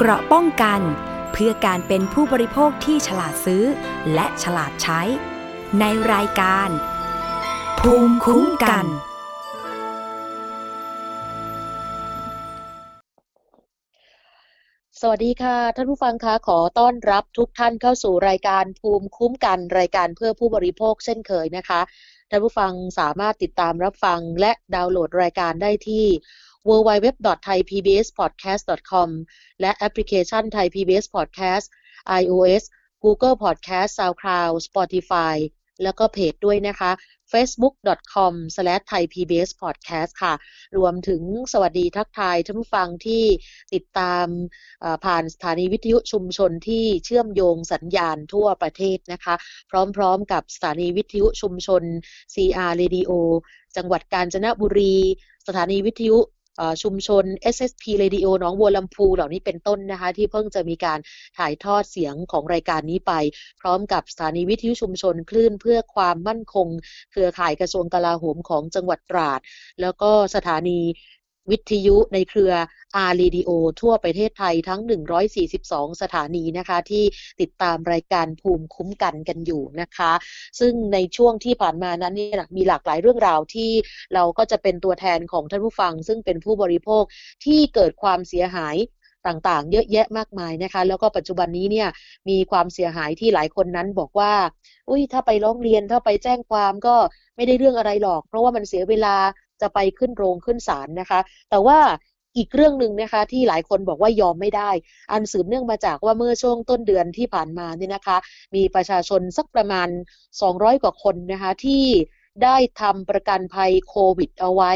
เกราะป้องกัน เพื่อการเป็นผู้บริโภคที่ฉลาดซื้อ และฉลาดใช้ ในรายการ ภูมิคุ้มกัน สวัสดีค่ะ ท่านผู้ฟังคะขอต้อนรับทุกท่านเข้าสู่รายการภูมิคุ้มกันรายการเพื่อผู้บริโภคเช่นเคยนะคะท่านผู้ฟังสามารถติดตามรับฟังและดาวน์โหลดรายการได้ที่ www.thaipbspodcast.com และแอปพลิเคชัน Thai PBS Podcast iOS Google Podcast SoundCloud Spotify แล้วก็เพจด้วยนะคะ facebook.com/thaipbspodcast ค่ะ รวมถึงสวัสดีทักทายท่านผู้ฟังที่ติดตามผ่านสถานีวิทยุชุมชนที่เชื่อมโยงสัญญาณทั่วประเทศนะคะ พร้อมๆกับสถานีวิทยุชุมชน CR Radio จังหวัดกาญจนบุรี สถานีวิทยุ ชุมชน SSP Radio น้องบัวลำพูเหล่านี้เป็นต้นนะคะ ที่เพิ่งจะมีการถ่ายทอดเสียงของรายการนี้ไป พร้อมกับสถานีวิทยุชุมชนคลื่นเพื่อความมั่นคง เครือข่ายกระทรวงกลาโหมของจังหวัดตราด แล้วก็สถานี วิทยุในเครืออารีดีโอทั่วประเทศไทยทั้ง 142 สถานีนะคะที่ติดตามรายการภูมิคุ้มกันกันอยู่นะคะ ซึ่งในช่วงที่ผ่านมานั้นนี่มีหลากหลายเรื่องราวที่เราก็จะเป็นตัวแทนของท่านผู้ฟัง ซึ่งเป็นผู้บริโภคที่เกิดความเสียหายต่างๆ เยอะแยะมากมายนะคะ แล้วก็ปัจจุบันนี้เนี่ยมีความเสียหายที่หลายคนนั้นบอกว่า อุ้ยถ้าไปร้องเรียนถ้าไปแจ้งความก็ไม่ได้เรื่องอะไรหรอก เพราะว่ามันเสียเวลา จะไปขึ้นโรงขึ้นศาลนะคะ แต่ว่าอีกเรื่องหนึ่งนะคะที่หลายคนบอกว่ายอมไม่ได้ อันสืบเนื่องมาจากว่าเมื่อช่วงต้นเดือนที่ผ่านมาเนี่ยนะคะ มีประชาชนสักประมาณ 200 กว่าคนนะคะที่ได้ทำประกันภัยโควิด เอาไว้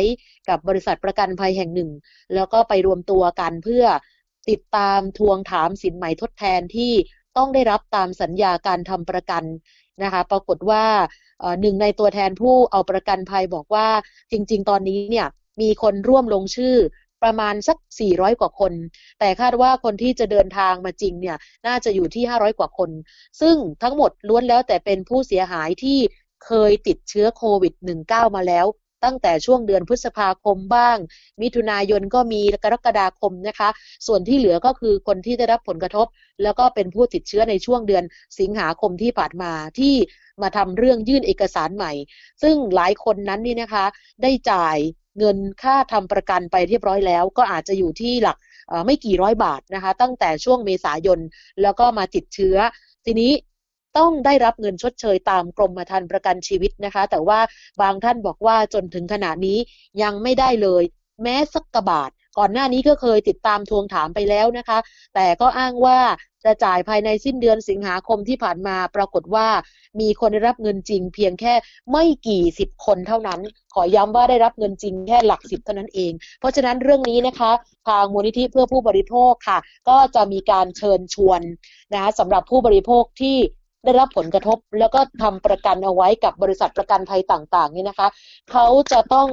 กับบริษัทประกันภัยแห่งหนึ่ง แล้วก็ไปรวมตัวกันเพื่อติดตามทวงถามสินใหม่ทดแทนที่ต้องได้รับตามสัญญาการทำประกันนะคะ ปรากฏว่า หนึ่งในตัวแทนผู้เอาประกันภัยบอกว่าจริง ๆ ตอนนี้เนี่ยมีคนร่วมลงชื่อประมาณสัก 400 กว่าคน แต่คาดว่าคนที่จะเดินทางมาจริงเนี่ยน่าจะอยู่ที่ 500 กว่าคน ซึ่งทั้งหมดล้วนแล้วแต่เป็นผู้เสียหายที่เคยติดเชื้อโควิด -19 มาแล้ว ตั้งแต่ช่วงเดือนพฤษภาคมบ้าง มิถุนายนก็มีกรกฎาคมนะคะ ส่วนที่เหลือก็คือคนที่ได้รับผลกระทบ แล้วก็เป็นผู้ติดเชื้อในช่วงเดือนสิงหาคมที่ผ่านมาที่มาทำเรื่องยื่นเอกสารใหม่ ซึ่งหลายคนนั้นนี่นะคะ ได้จ่ายเงินค่าทำประกันไปเรียบร้อยแล้ว ก็อาจจะอยู่ที่หลักไม่กี่ร้อยบาทนะคะ ตั้งแต่ช่วงเมษายน แล้วก็มาติดเชื้อ ทีนี้ ต้องได้รับเงินชดเชยตามกรมธรรม์ประกันชีวิตนะคะ แต่ว่าบางท่านบอกว่าจนถึงขณะนี้ยังไม่ได้เลย แม้สักกระบาท ก่อนหน้านี้ก็เคยติดตามทวงถามไปแล้วนะคะ แต่ก็อ้างว่าจะจ่ายภายในสิ้นเดือนสิงหาคมที่ผ่านมาปรากฏว่ามีคนได้รับเงินจริง เพียงแค่ไม่กี่สิบคนเท่านั้น ขอย้ำว่าได้รับเงินจริงแค่หลักสิบเท่านั้นเอง เพราะฉะนั้นเรื่องนี้นะคะทางมูลนิธิเพื่อผู้บริโภคค่ะ ก็จะมีการเชิญชวนนะะสำหรับผู้บริโภคที่ ได้รับผลกระทบแล้วก็ทำประกันเอาไว้กับบริษัทประกันภัยต่างๆนี่นะคะเขาจะต้อง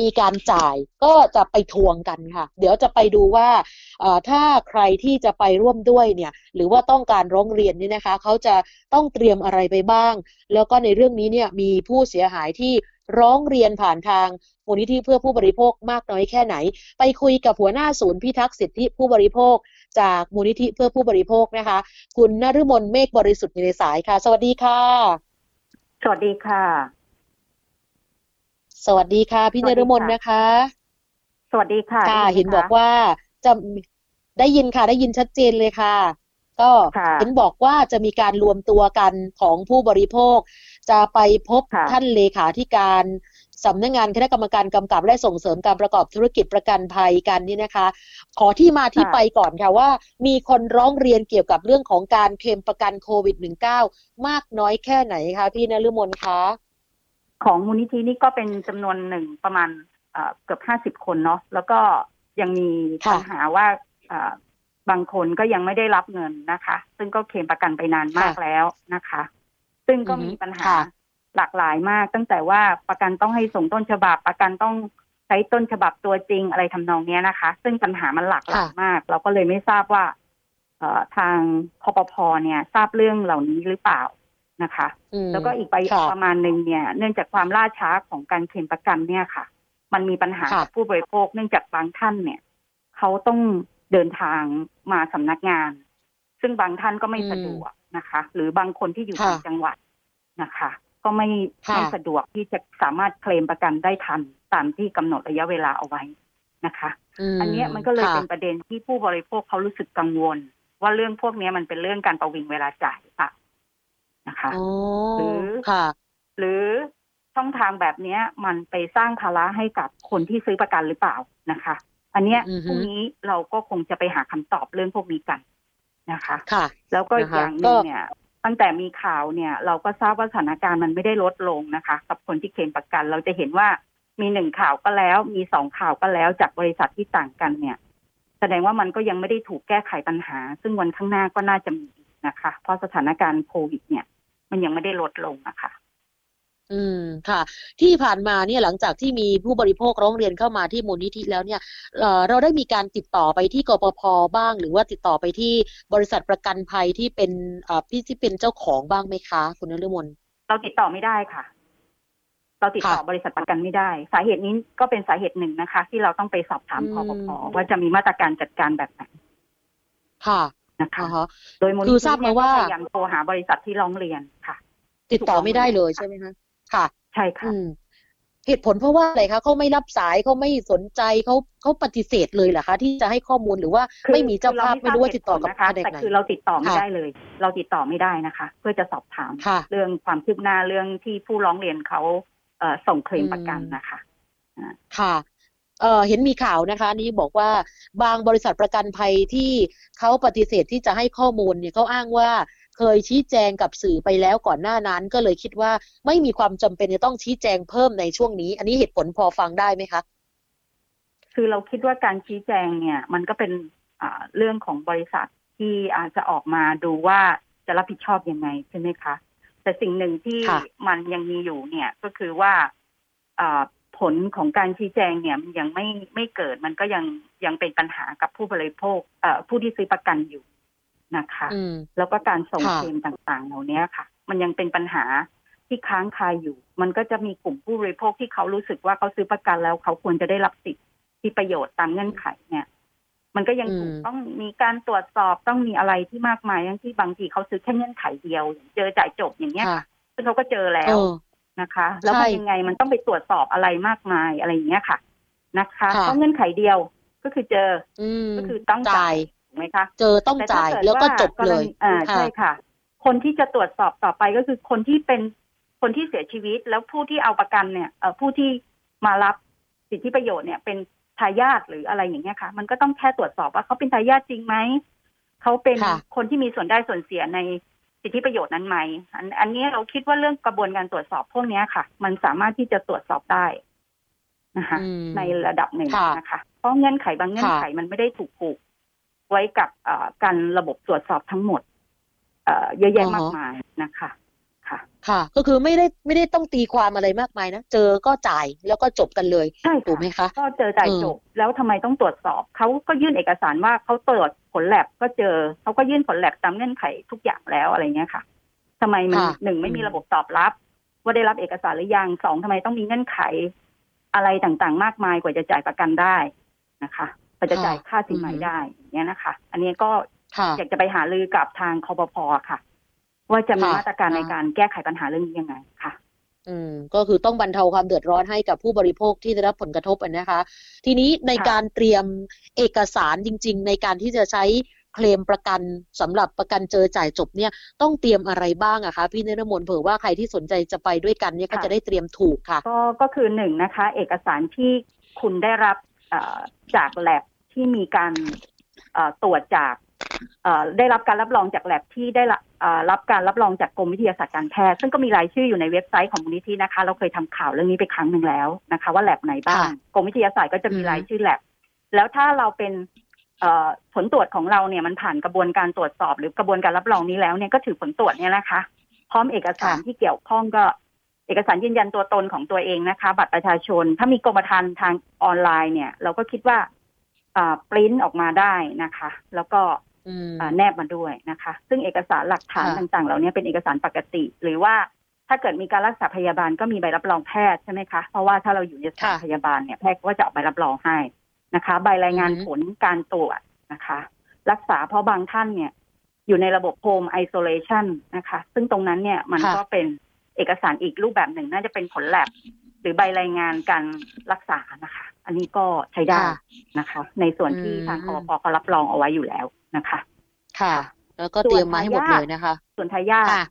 มีการจ่ายก็จะไปทวงกันค่ะ เดี๋ยวจะไปดูว่าถ้าใครที่จะไปร่วมด้วยเนี่ยหรือว่าต้องการร้องเรียนนี่นะคะเขาจะต้องเตรียมอะไรไปบ้าง แล้วก็ในเรื่องนี้เนี่ยมีผู้เสียหายที่ร้องเรียนผ่านทางมูลนิธิเพื่อผู้บริโภคมากน้อยแค่ไหน ไปคุยกับหัวหน้าศูนย์พิทักษ์สิทธิผู้บริโภค จากมูลนิธิเพื่อผู้บริโภคนะคะ คุณนฤมลเมฆบริสุทธิ์ในสายค่ะ สวัสดีค่ะ สวัสดีค่ะ สวัสดีค่ะ พี่นรมนนะคะ สวัสดีค่ะค่ะ เห็นบอกว่าจะได้ยินค่ะได้ยินชัดเจนเลยค่ะ ก็เห็นบอกว่าจะมีการรวมตัวกันของผู้บริโภค จะไปพบท่านเลขาธิการ สำนักงงานคณะกรรมการกำกับและส่งเสริมการประกอบธุรกิจประกันภัยกันนี่นะคะ ขอที่มาที่ไปก่อนค่ะว่า มีคนร้องเรียนเกี่ยวกับเรื่องของการเคลมประกันโควิด -19 มากน้อยแค่ไหนคะพี่นฤมลคะของมูลนิธินี่ก็เป็นจำนวนหนึ่งประมาณเกือบห้าสิบคนเนาะแล้วก็ยังมีปัญหาว่าบางคนก็ยังไม่ได้รับเงินนะคะ ซึ่งก็เคลมประกันไปนานมากแล้วนะคะ ซึ่งก็มีปัญหา หลากหลายมาก ตั้งแต่ว่าประกันต้องให้ส่งต้นฉบับ ประกันต้องใช้ต้นฉบับตัวจริงอะไรทำนองนี้นะคะ ซึ่งปัญหามันหลากหลายมาก เราก็เลยไม่ทราบว่าทางคอปพเนี่ย ทราบเรื่องเหล่านี้หรือเปล่านะคะ แล้วก็อีกไปประมาณหนึ่งเนี่ย เนื่องจากความล่าช้าของการเคลมประกันเนี่ยค่ะ มันมีปัญหาผู้บริโภค เนื่องจากบางท่านเนี่ยเขาต้องเดินทางมาสำนักงาน ซึ่งบางท่านก็ไม่สะดวกนะคะ หรือบางคนที่อยู่ต่างจังหวัดนะคะ ก็ไม่ไม่สะดวกที่จะสามารถเคลมประกันได้ทันตามที่กำหนดระยะเวลาเอาไว้นะคะ อันนี้มันก็เลยเป็นประเด็นที่ผู้บริโภคเขารู้สึกกังวล ว่าเรื่องพวกนี้มันเป็นเรื่องการประวิงเวลาจ่ายค่ะนะคะหรือค่ะหรือช่องทางแบบนี้มันไปสร้างภาระให้กับคนที่ซื้อประกันหรือเปล่านะคะ อันเนี้ยพรุ่งนี้เราก็คงจะไปหาคำตอบเรื่องพวกนี้กันนะคะ ค่ะ แล้วก็อย่างหนึ่งเนี่ย ตั้งแต่มีข่าวเนี่ย เราก็ทราบว่าสถานการณ์มันไม่ได้ลดลงนะคะ กับคนที่เคลมประกัน เราจะเห็นว่ามีหนึ่งข่าวก็แล้ว มีสองข่าวก็แล้วจากบริษัทที่ต่างกันเนี่ย แสดงว่ามันก็ยังไม่ได้ถูกแก้ไขปัญหา ซึ่งวันข้างหน้าก็น่าจะมีนะคะ เพราะสถานการณ์โควิด เนี่ย มันยังไม่ได้ลดลงนะคะ อืมค่ะ ที่ผ่านมาเนี่ยหลังจากที่มีผู้บริโภคร้องเรียนเข้ามาที่มูลนิธิแล้วเนี่ยเเราได้มีการติดต่อไปที่กปพบ้าง หรือว่าติดต่อไปที่บริษัทประกันภัยที่เป็นอ่าพี่ที่เป็นเจ้าของบ้างไหมคะ คุณนฤมลเราติดต่อไม่ได้ค่ะ เราติดต่อบริษัทประกันไม่ได้ สาเหตุนี้ก็เป็นสาเหตุหนึ่งนะคะ ที่เราต้องไปสอบถามกปพว่าจะมีมาตรการจัดการแบบไหนค่ะนะคะโดยมูลนิธิเนี่ยก็พยายามโทรหาบริษัทที่ร้องเรียนค่ะ ติดต่อไม่ได้เลยใช่ไหมคะ ค่ะ ใช่ค่ะเหตุผลเพราะว่าอะไรคะเขาไม่รับสายเขาไม่สนใจเขาเขาปฏิเสธเลยเหรอคะ ที่จะให้ข้อมูลหรือว่าไม่มีเจ้าภาพไม่รู้ว่าติดต่อกับใครแต่คือเราติดต่อไม่ได้เลย เราติดต่อไม่ได้นะคะ เพื่อจะสอบถามเรื่องความคืบหน้าเรื่องที่ผู้ร้องเรียนเขาเส่งเคลมประกันนะคะค่ะเออเห็นมีข่าวนะคะ นี้บอกว่าบางบริษัทประกันภัยที่เขาปฏิเสธที่จะให้ข้อมูลเนี่ยเขาอ้างว่า เคยชี้แจงกับสื่อไปแล้วก่อนหน้านั้นก็เลยคิดว่าไม่มีความจำเป็นจะต้องชี้แจงเพิ่มในช่วงนี้ อันนี้เหตุผลพอฟังได้ไหมคะ คือเราคิดว่าการชี้แจงเนี่ย มันก็เป็นเรื่องของบริษัทที่อาจจะออกมาดูว่าจะรับผิดชอบยังไงใช่ไหมคะ แต่สิ่งหนึ่งที่มันยังมีอยู่เนี่ยก็คือว่าผลของการชี้แจงเนี่ยมันยังไม่ไม่เกิดมันก็ยังยังเป็นปัญหากับผู้บริโภคผู้ที่ซื้อประกันอยู่ นะคะ แล้วก็การส่งเคลมต่างๆ เหล่านี้ค่ะ มันยังเป็นปัญหาที่ค้างคาอยู่ มันก็จะมีกลุ่มผู้บริโภคที่เขารู้สึกว่าเขาซื้อประกันแล้วเขาควรจะได้รับสิทธิประโยชน์ตามเงื่อนไขเนี่ย มันก็ยังถูกต้องมีการตรวจสอบต้องมีอะไรที่มากมายทั้งที่บางทีเขาซื้อแค่เงื่อนไขเดียว เจอจ่ายจบอย่างเงี้ยซึ่งเขาก็เจอแล้วนะคะ แล้วมันยังไงมันต้องไปตรวจสอบอะไรมากมายอะไรอย่างเงี้ยค่ะ นะคะเพราะเงื่อนไขเดียวก็คือเจอ ก็คือต้องจ่ายถูก ไหมคะเจอต้องจ่ายแล้วก็จบเลยอ่าใช่ค่ะ คนที่จะตรวจสอบต่อไปก็คือคนที่เป็นคนที่เสียชีวิตแล้วผู้ที่เอาประกันเนี่ยเอ่อผู้ที่มารับสิทธิประโยชน์เนี่ยเป็นทายาทหรืออะไรอย่างเงี้ยค่ะ มันก็ต้องแค่ตรวจสอบว่าเขาเป็นทายาทจริงไหมเขาเป็นคนที่มีส่วนได้ส่วนเสียในสิทธิประโยชน์นั้นไหมอันอันนี้เราคิดว่าเรื่องกระบวนการตรวจสอบพวกนี้ค่ะ มันสามารถที่จะตรวจสอบได้นะคะในระดับหนึ่งนะคะ เพราะเงื่อนไขบางเงื่อนไขมันไม่ได้ถูกผูก ไว้กับการระบบตรวจสอบทั้งหมดเยอะแยะมากมายนะคะค่ะ ค่ะ ก็คือไม่ได้ไม่ได้ต้องตีความอะไรมากมายนะ เจอก็จ่ายแล้วก็จบกันเลยใช่ถูกไหมคะ ก็เจอจ่ายจบ แล้วทำไมต้องตรวจสอบ เขาก็ยื่นเอกสารว่าเขาตรวจผลแลบก็เจอเขาก็ยื่นผลแลบตามเงื่อนไขทุกอย่างแล้วอะไรเงี้ยค่ะทำไมมันหนึ่งไม่มีระบบตอบรับ ว่าได้รับเอกสารหรือยังสองทำไมต้องมีเงื่อนไขอะไรต่างๆ มากมายกว่าจะจ่ายประกันได้นะคะ ก็จะจ่ายค่าสินใหม่ได้เนี้ยนะคะ อันนี้ก็อยากจะไปหาลือกับทางคอปพค่ะ ว่าจะมีมาตรการในการแก้ไขปัญหาเรื่องนี้ยังไงค่ะอืมก็คือต้องบรรเทาความเดือดร้อนให้กับผู้บริโภคที่ได้รับผลกระทบนะคะ ทีนี้ในการเตรียมเอกสารจริง ๆ ในการที่จะใช้เคลมประกันสำหรับประกันเจอจ่ายจบเนี่ยต้องเตรียมอะไรบ้างอะคะพี่เนรมนเผื่อว่าใครที่สนใจจะไปด้วยกันเนี่ยก็จะได้เตรียมถูกค่ะ ก็ก็คือหนึ่งนะคะ เอกสารที่คุณได้รับจากแลบ ที่มีการตรวจจากได้รับการรับรองจากแลบที่ได้รับการรับรองจากกรมวิทยาศาสตร์การแพทย์ซึ่งก็มีรายชื่ออยู่ในเว็บไซต์ของมูลนิธินะคะ เราเคยทำข่าวเรื่องนี้ไปครั้งหนึ่งแล้วนะคะ ว่าแลบไหนบ้างกรมวิทยาศาสตร์ก็จะมีรายชื่อแลบแล้วถ้าเราเป็นผลตรวจของเราเนี่ยมันผ่านกระบวนการตรวจสอบ หรือกระบวนการรับรองนี้แล้วเนี่ยก็ถือผลตรวจเนี่ยนะคะ พร้อมเอกสารที่เกี่ยวข้องก็เอกสารยืนยันตัวตนของตัวเองนะคะ บัตรประชาชน ถ้ามีกรมธรรม์ทางออนไลน์เนี่ย เราก็คิดว่า ปริ้นออกมาได้นะคะ แล้วก็แนบมาด้วยนะคะ ซึ่งเอกสารหลักฐานต่างๆ เหล่านี้เป็นเอกสารปกติ หรือว่าถ้าเกิดมีการรักษาพยาบาลก็มีใบรับรองแพทย์ใช่ไหมคะ เพราะว่าถ้าเราอยู่ในสถานพยาบาลเนี่ยแพทย์ก็จะออกใบรับรองให้นะคะ ใบรายงานผลการตรวจนะคะ รักษาเพราะบางท่านเนี่ย อยู่ในระบบโฮมไอโซเลชันนะคะ ซึ่งตรงนั้นเนี่ยมันค่ะก็เป็นเอกสารอีกรูปแบบหนึ่งน่าจะเป็นผลแลบหรือใบรายงานการรักษานะคะ อันนี้ก็ใช้ได้ค่ะนะคะ ในส่วนที่อืมทางคอปเขารับรองเอาไว้อยู่แล้วนะคะ ค่ะ แล้วก็เตรียมมาให้หมดเลยนะคะ ส่วนทายาทค่ะ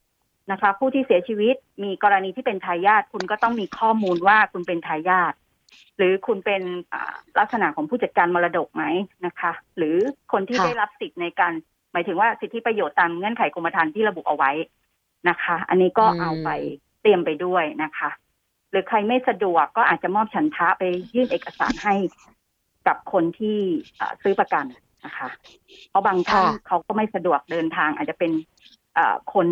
นะคะ ผู้ที่เสียชีวิตมีกรณีที่เป็นทายาทคุณก็ต้องมีข้อมูลว่าคุณเป็นทายาทหรือคุณเป็นอ่าลักษณะของผู้จัดการมรดกไหมนะคะ หรือคนที่ค่ะได้รับสิทธิ์ในการหมายถึงว่าสิทธิประโยชน์ตามเงื่อนไขกรมธรรม์ที่ระบุเอาไว้นะคะ อันนี้ก็อืมเอาไปเตรียมไปด้วยนะคะ หรือใครไม่สะดวกก็อาจจะมอบฉันทะไปยื่นเอกสารให้กับคนที่อ่าซื้อประกันนะคะเพราะบางท่านค่ะเขาก็ไม่สะดวกเดินทาง อาจจะเป็นเอ่อคน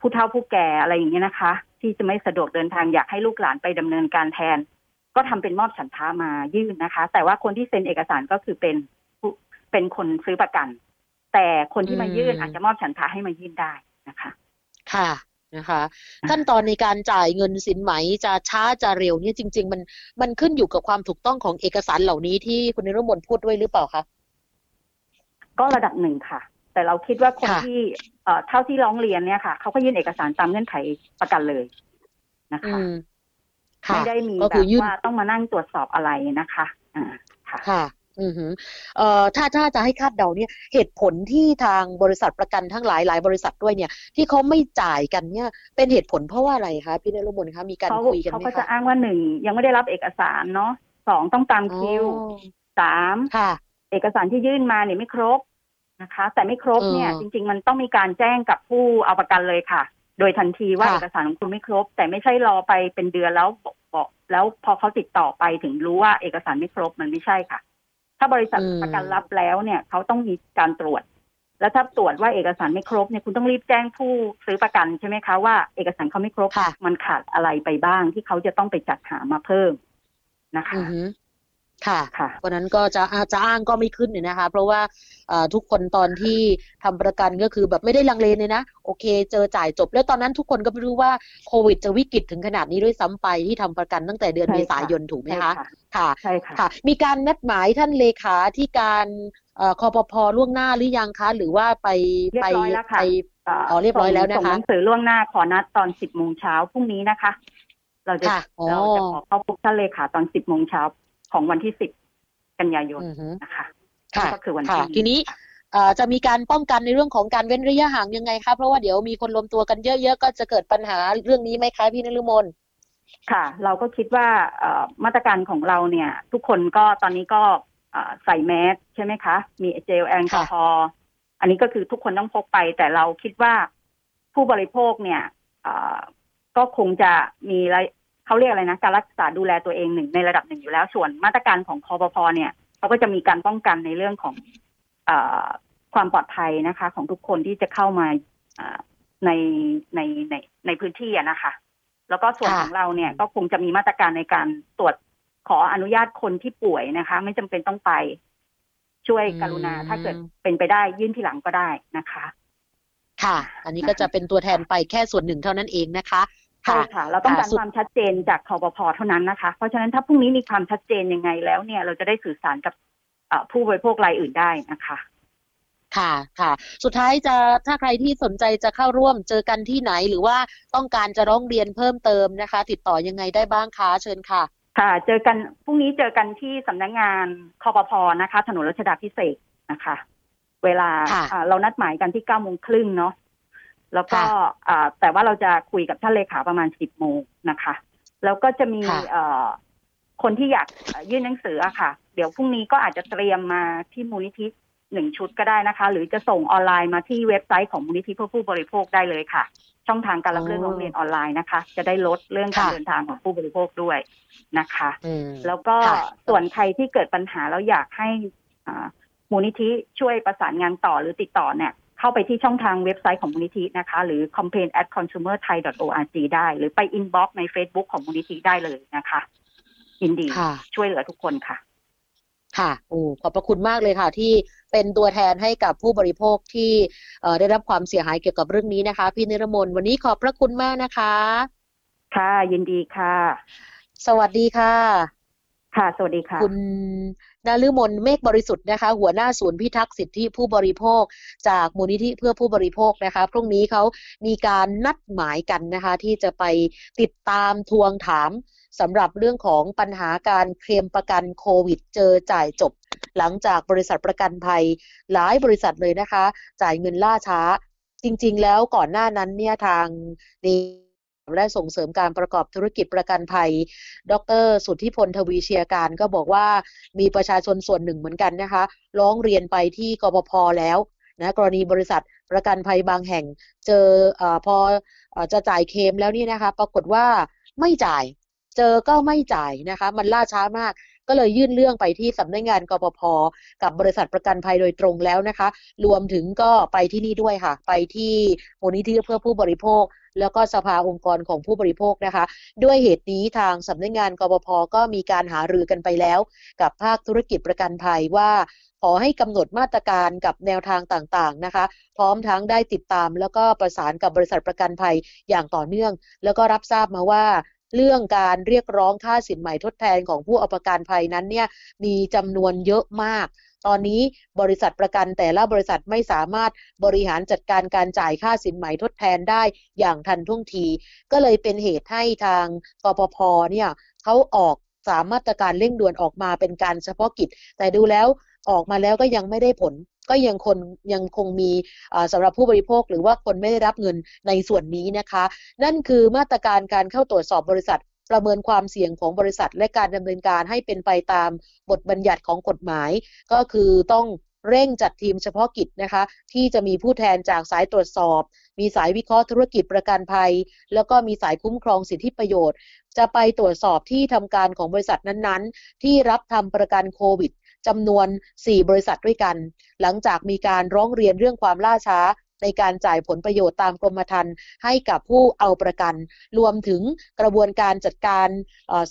ผู้เฒ่าผู้แก่อะไรอย่างเงี้ยนะคะ ที่จะไม่สะดวกเดินทางอยากให้ลูกหลานไปดำเนินการแทน ก็ทำเป็นมอบฉันทามายื่นนะคะ แต่ว่าคนที่เซ็นเอกสารก็คือเป็นผู้เป็นคนซื้อประกัน แต่คนที่มายื่นอืมอาจจะมอบฉันทาให้มายื่นได้นะคะ ค่ะ นะคะ ขั้นตอนในการจ่ายเงินสินไหมจะช้าจะเร็วเนี่ยจริง ๆ มันมันขึ้นอยู่กับความถูกต้องของเอกสารเหล่านี้ที่คุณนิรมนพูดด้วยหรือเปล่าคะก็ระดับหนึ่งค่ะ แต่เราคิดว่าคนค่ะที่เอ่อเท่าที่ร้องเรียนเนี่ยค่ะเขาก็ยื่นเอกสารตามเงื่อนไขประกันเลยนะอืคะมค่ะไม่ได้มีก็แบคือบยื่นว่าต้องมานั่งตรวจสอบอะไรนะคะอ่าค่ะค่ะ อือหือเอ่อถ้าถ้าจะให้คาดเดาเนี่ยเหตุผลที่ทางบริษัทประกันทั้งหลายหลายบริษัทด้วยเนี่ย ที่เขาไม่จ่ายกันเนี่ย เป็นเหตุผลเพราะว่าอะไรคะพี่นรมนคะมีการเขาคุยกันเขาไหมก็จะคะอ้างว่าหนึ่งยังไม่ได้รับเอกสารเนาะสองต้องตามคิวอ๋อสามค่ะ เอกสารที่ยื่นมาเนี่ยไม่ครบนะคะ แต่ไม่ครบเนี่ยเออจริง ๆ มันต้องมีการแจ้งกับผู้เอาประกันเลยค่ะ โดยทันทีว่าค่ะเอกสารของคุณไม่ครบ แต่ไม่ใช่รอไปเป็นเดือนแล้วบอกบอกแล้วพอเขาติดต่อไปถึงรู้ว่าเอกสารไม่ครบมันไม่ใช่ค่ะ ถ้าบริษัทอืมประกันรับแล้วเนี่ยเขาต้องมีการตรวจ แล้วถ้าตรวจว่าเอกสารไม่ครบเนี่ยคุณต้องรีบแจ้งผู้ซื้อประกันใช่ไหมคะว่าเอกสารเขาไม่ครบค่ะมันขาดอะไรไปบ้างที่เขาจะต้องไปจัดหามาเพิ่มนะคะอือหือ ค่ะค่ะเพราะนั้นก็จะอาจะอ้างก็ไม่ขึ้นเนี่ยนะคะ เพราะว่าเอ่อทุกคนตอนที่ทำประกันก็คือแบบไม่ได้ลังเลเลยนะ โอเค เจอจ่ายจบ แล้วตอนนั้นทุกคนก็ไม่รู้ว่าโควิดจะวิกฤตถึงขนาดนี้ด้วยซ้ำไปที่ทำประกันตั้งแต่เดือนใช่เมค่ะษายนถูกไหมใช่คะค่ะค่ะใช่ค่ะค่ะมีการนัดหมายท่านเลขาที่การเอ่อคอปพล่วงหน้าหรือยังคะ หรือว่าไปเรียบไปร้อยแล้วค่ะไปอ๋อเรียบร้อยแล้วนะคะส่งหนังสือล่วงหน้าขอนัดตอนสิบโมงเช้าพรุ่งนี้นะคะ เราจะค่ะอ๋อเราจะขอเข้าพบท่านเลขาตอนสิบโมงเช้า ของวันที่สิบกันยายนอือหือนะคะค่ะก็คือวันค่ะที่ทีนี้เอ่อจะมีการป้องกันในเรื่องของการเว้นระยะห่างยังไงคะเพราะว่าเดี๋ยวมีคนรวมตัวกันเยอะๆก็จะเกิดปัญหาเรื่องนี้ไหมคะพี่นฤมลค่ะ เราก็คิดว่าเอ่อมาตรการของเราเนี่ย ทุกคนก็ตอนนี้ก็เอ่อใส่แมสใช่ไหมคะ มีเจลแอลกอฮอล์อันนี้ก็คือทุกคนต้องพกไป แต่เราคิดว่าผู้บริโภคเนี่ยเอ่อก็คงจะมีอะไร เขาเรียกอะไรนะการรักษาดูแลตัวเองหนึ่งในระดับหนึ่งอยู่แล้ว ส่วนมาตรการของคอปพเนี่ยเขาก็จะมีการป้องกันในเรื่องของเออความปลอดภัยนะคะ ของทุกคนที่จะเข้ามาอ่าในในในในพื้นที่อะนะคะ แล้วก็ส่วนค่ะของเราเนี่ยก็คงจะมีมาตรการในการตรวจขออนุญาตคนที่ป่วยนะคะ ไม่จำเป็นต้องไปช่วยกรุณาอืมถ้าเกิดเป็นไปได้ยื่นทีหลังก็ได้นะคะ ค่ะ อันนี้ก็จะเป็นตัวแทนไปแค่ส่วนหนึ่งเท่านั้นเองนะคะ ใช่ค่ะ เราต้องการค่ะสุดความชัดเจนจากคอปพเท่านั้นนะคะ เพราะฉะนั้นถ้าพรุ่งนี้มีความชัดเจนยังไงแล้วเนี่ย เราจะได้สื่อสารกับเอ่อผู้บริโภครายอื่นได้นะคะ ค่ะค่ะ สุดท้ายจะถ้าใครที่สนใจจะเข้าร่วมเจอกันที่ไหน หรือว่าต้องการจะร้องเรียนเพิ่มเติมนะคะ ติดต่อยังไงได้บ้างคะเชิญค่ะ ค่ะ เจอกันพรุ่งนี้เจอกันที่สำนักงานคอปพนะคะ ถนนรัชดาพิเศษกนะคะ เวลาค่ะอ่าเรานัดหมายกันที่เก้าโมงครึ่งเนาะ แล้วก็ค่ะอ่าแต่ว่าเราจะคุยกับท่านเลขาประมาณสิบโมงนะคะ แล้วก็จะมีค่ะเอ่อคนที่อยากเอ่อยื่นหนังสืออะค่ะ เดี๋ยวพรุ่งนี้ก็อาจจะเตรียมมาที่มูลนิธิหนึ่งชุดก็ได้นะคะ หรือจะส่งออนไลน์มาที่เว็บไซต์ของมูลนิธิเพื่อผู้บริโภคได้เลยค่ะ ช่องทางการรับเรื่องร้องเรียนออนไลน์นะคะ จะได้ลดเรื่องการค่ะเดินทางของผู้บริโภคด้วยนะคะอืมแล้วก็ค่ะส่วนใครที่เกิดปัญหาแล้วอยากให้อ่ามูลนิธิช่วยประสานงานต่อหรือติดต่อเนี่ย เข้าไปที่ช่องทางเว็บไซต์ของมูลนิธินะคะ หรือ complain at consumer thai org ได้ หรือไป inbox ใน Facebook ของมูลนิธิได้เลยนะคะยินดีค่ะช่วยเหลือทุกคนค่ะ ค่ะโอ้ขอบพระคุณมากเลยค่ะ ที่เป็นตัวแทนให้กับผู้บริโภคที่เอ่อได้รับความเสียหายเกี่ยวกับเรื่องนี้นะคะ พี่นิรมนวันนี้ขอบพระคุณมากนะคะ ค่ะยินดีค่ะ สวัสดีค่ะ ค่ะ สวัสดีค่ะ คุณนาลืมนเมฆบริสุทธิ์นะคะ หัวหน้าศูนย์พิทักษ์สิทธิผู้บริโภค จากมูลนิธิเพื่อผู้บริโภคนะคะ พรุ่งนี้เขามีการนัดหมายกันนะคะ ที่จะไปติดตามทวงถามสำหรับเรื่องของปัญหาการเคลมประกันโควิด เจอจ่ายจบ หลังจากบริษัทประกันภัย หลายบริษัทเลยนะคะ จ่ายเงินล่าช้า จริง ๆ แล้วก่อนหน้านั้นเนี่ยทางนี้ และส่งเสริมการประกอบธุรกิจประกันภัย ดร สุทธิพลทวีเชียการก็บอกว่ามีประชาชนส่วนหนึ่งเหมือนกันนะคะ ร้องเรียนไปที่กบพแล้วนะกรณีบริษัทประกันภัยบางแห่ง เจออพออจะจ่ายเคมแล้วนี่นะคะ ปรากฏว่าไม่จ่าย เจอก็ไม่จ่ายนะคะ มันล่าช้ามากก็เลยยื่นเรื่องไปที่สำนักงงานกปพกับบริษัทประกันภัยโดยตรงแล้วนะคะ รวมถึงก็ไปที่นี่ด้วยค่ะ ไปที่มูลนิธิเพื่อผู้บริโภค แล้วก็สภาองค์กรของผู้บริโภคนะคะ ด้วยเหตุนี้ทางสำนักงงานกบพก็มีการหารือกันไปแล้ว กับภาคธุรกิจประกันภัยว่าขอให้กำหนดมาตรการกับแนวทางต่างๆนะคะ พร้อมทั้งได้ติดตามแล้วก็ประสานกับบริษัทประกันภัยอย่างต่อเนื่อง แล้วก็รับทราบมาว่าเรื่องการเรียกร้องค่าสินใหม่ทดแทนของผู้เอาประกันภัยนั้นเนี่ยมีจำนวนเยอะมาก ตอนนี้บริษัทประกันแต่ละบริษัทไม่สามารถบริหารจัดการการจ่ายค่าสินไหมทดแทนได้อย่างทันท่วงที ก็เลยเป็นเหตุให้ทางกปพเนี่ยเขาออกสามมาตรการเร่งด่วนออกมาเป็นการเฉพาะกิจ แต่ดูแล้วออกมาแล้วก็ยังไม่ได้ผล ก็ยังคนยังคงมีสำหรับผู้บริโภค หรือว่าคนไม่ได้รับเงินในส่วนนี้นะคะ นั่นคือมาตรการการเข้าตรวจสอบบริษัท ประเมินความเสี่ยงของบริษัท และการดำเนินการให้เป็นไปตามบทบัญญัติของกฎหมาย ก็คือต้องเร่งจัดทีมเฉพาะกิจนะคะ ที่จะมีผู้แทนจากสายตรวจสอบ มีสายวิเคราะห์ธุรกิจประกันภัย แล้วก็มีสายคุ้มครองสิทธิประโยชน์ จะไปตรวจสอบที่ทำการของบริษัทนั้นๆ ที่รับทำประกันโควิดจำนวน 4 บริษัทด้วยกัน หลังจากมีการร้องเรียนเรื่องความล่าช้า ในการจ่ายผลประโยชน์ตามกรมธรรม์ให้กับผู้เอาประกัน รวมถึงกระบวนการจัดการ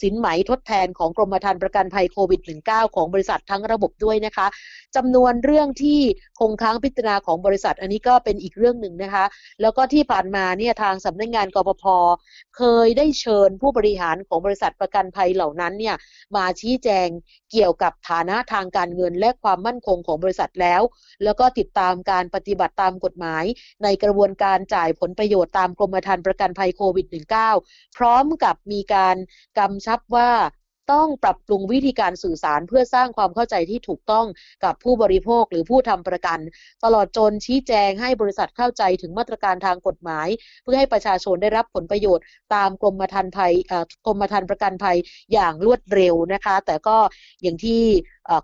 สินไหมทดแทนของกรมธรรม์ประกันภัยโควิด -19 ของบริษัททั้งระบบด้วยนะคะจำนวนเรื่องที่คงค้างพิจารณาของบริษัท อันนี้ก็เป็นอีกเรื่องหนึ่งนะคะ แล้วก็ที่ผ่านมาเนี่ยทางสำนักงงานกปพเคยได้เชิญผู้บริหารของบริษัทประกันภัยเหล่านั้นเนี่ยมาชี้แจงเกี่ยวกับฐานะทางการเงินและความมั่นคงของบริษัทแล้ว แล้วก็ติดตามการปฏิบัติตามกฎหมายในกระบวนการจ่ายผลประโยชน์ตามกรมธรรม์ประกันภัยโควิด -19 พร้อมกับมีการกำชับว่า ต้องปรับปรุงวิธีการสื่อสารเพื่อสร้างความเข้าใจที่ถูกต้องกับผู้บริโภคหรือผู้ทำประกัน ตลอดจนชี้แจงให้บริษัทเข้าใจถึงมาตรการทางกฎหมาย เพื่อให้ประชาชนได้รับผลประโยชน์ ตามกรมธรรม์ภัยกรมธรรม์ประกันภัยอย่างรวดเร็วนะคะ แต่ก็อย่างที่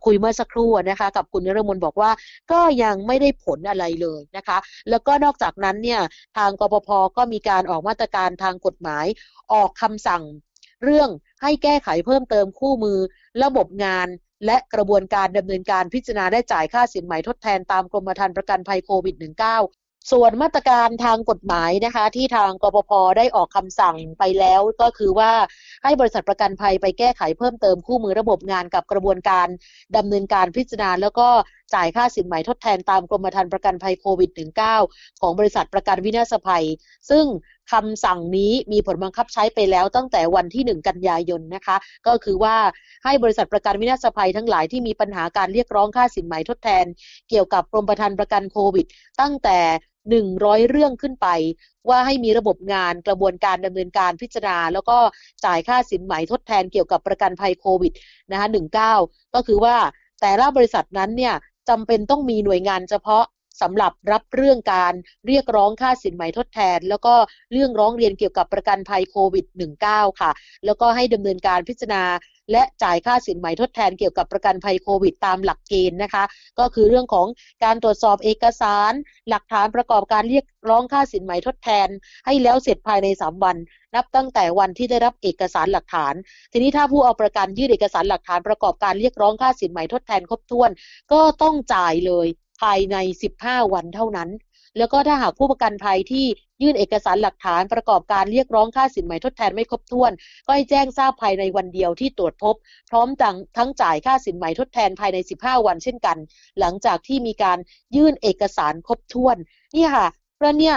คุยเมื่อสักครู่นะคะกับคุณนรมนบอกว่าก็ยังไม่ได้ผลอะไรเลยนะคะ แล้วก็นอกจากนั้นเนี่ยทางกปพก็มีการออกมาตรการทางกฎหมายออกคำสั่งเรื่อง ให้แก้ไขเพิ่มเติมคู่มือ ระบบงาน และกระบวนการดำเนินการพิจารณาได้จ่ายค่าสินไหมทดแทนตามกรมธรรม์ประกันภัยโควิด -19 ส่วนมาตรการทางกฎหมายนะคะที่ทางกปพได้ออกคำสั่งไปแล้วก็คือว่าให้บริษัทประกันภัยไปแก้ไขเพิ่มเติมคู่มือระบบงานกับกระบวนการดำเนินการพิจารณาแล้วก็จ่ายค่าสินไหมทดแทนตามกรมธรรม์ประกันภัยโควิด -19 ของบริษัทประกันวินาศภัย ซึ่ง คำสั่งนี้มีผลบังคับใช้ไปแล้วตั้งแต่วันที่ 1 กันยายนนะคะ ก็คือว่าให้บริษัทประกันวินาศภัยทั้งหลายที่มีปัญหาการเรียกร้องค่าสินไหมทดแทน เกี่ยวกับกรมประกันประกันโควิด ตั้งแต่ 100 เรื่องขึ้นไป ว่าให้มีระบบงานกระบวนการดำเนินการพิจารณา แล้วก็จ่ายค่าสินไหมทดแทนเกี่ยวกับประกันภัยโควิดนะคะ19 ก็คือว่าแต่ละบริษัทนั้นเนี่ยจำเป็นต้องมีหน่วยงานเฉพาะ สำหรับรับเรื่องการเรียกร้องค่าสินไหมทดแทน แล้วก็เรื่องร้องเรียนเกี่ยวกับประกันภัยโควิด -19 ค่ะ แล้วก็ให้ดำเนินการพิจารณาและจ่ายค่าสินไหมทดแทนเกี่ยวกับประกันภัยโควิดตามหลักเกณฑ์นะคะ ก็คือเรื่องของการตรวจสอบเอกสาร หลักฐานประกอบการเรียกร้องค่าสินไหมทดแทน ให้แล้วเสร็จภายใน 3 วัน นับตั้งแต่วันที่ได้รับเอกสารหลักฐาน ทีนี้ถ้าผู้เอาประกันยื่นเอกสารหลักฐานประกอบการเรียกร้องค่าสินไหมทดแทนครบถ้วน ก็ต้องจ่ายเลย ภายใน 15 วันเท่านั้น แล้วก็ถ้าหากผู้ประกันภัยที่ยื่นเอกสารหลักฐานประกอบการเรียกร้องค่าสินไหมทดแทนไม่ครบถ้วน ก็ให้แจ้งทราบภายในวันเดียวที่ตรวจพบ พร้อมทั้งทั้งจ่ายค่าสินไหมทดแทนภายใน 15 วันเช่นกัน หลังจากที่มีการยื่นเอกสารครบถ้วนนี่ค่ะเพราะเนี่ย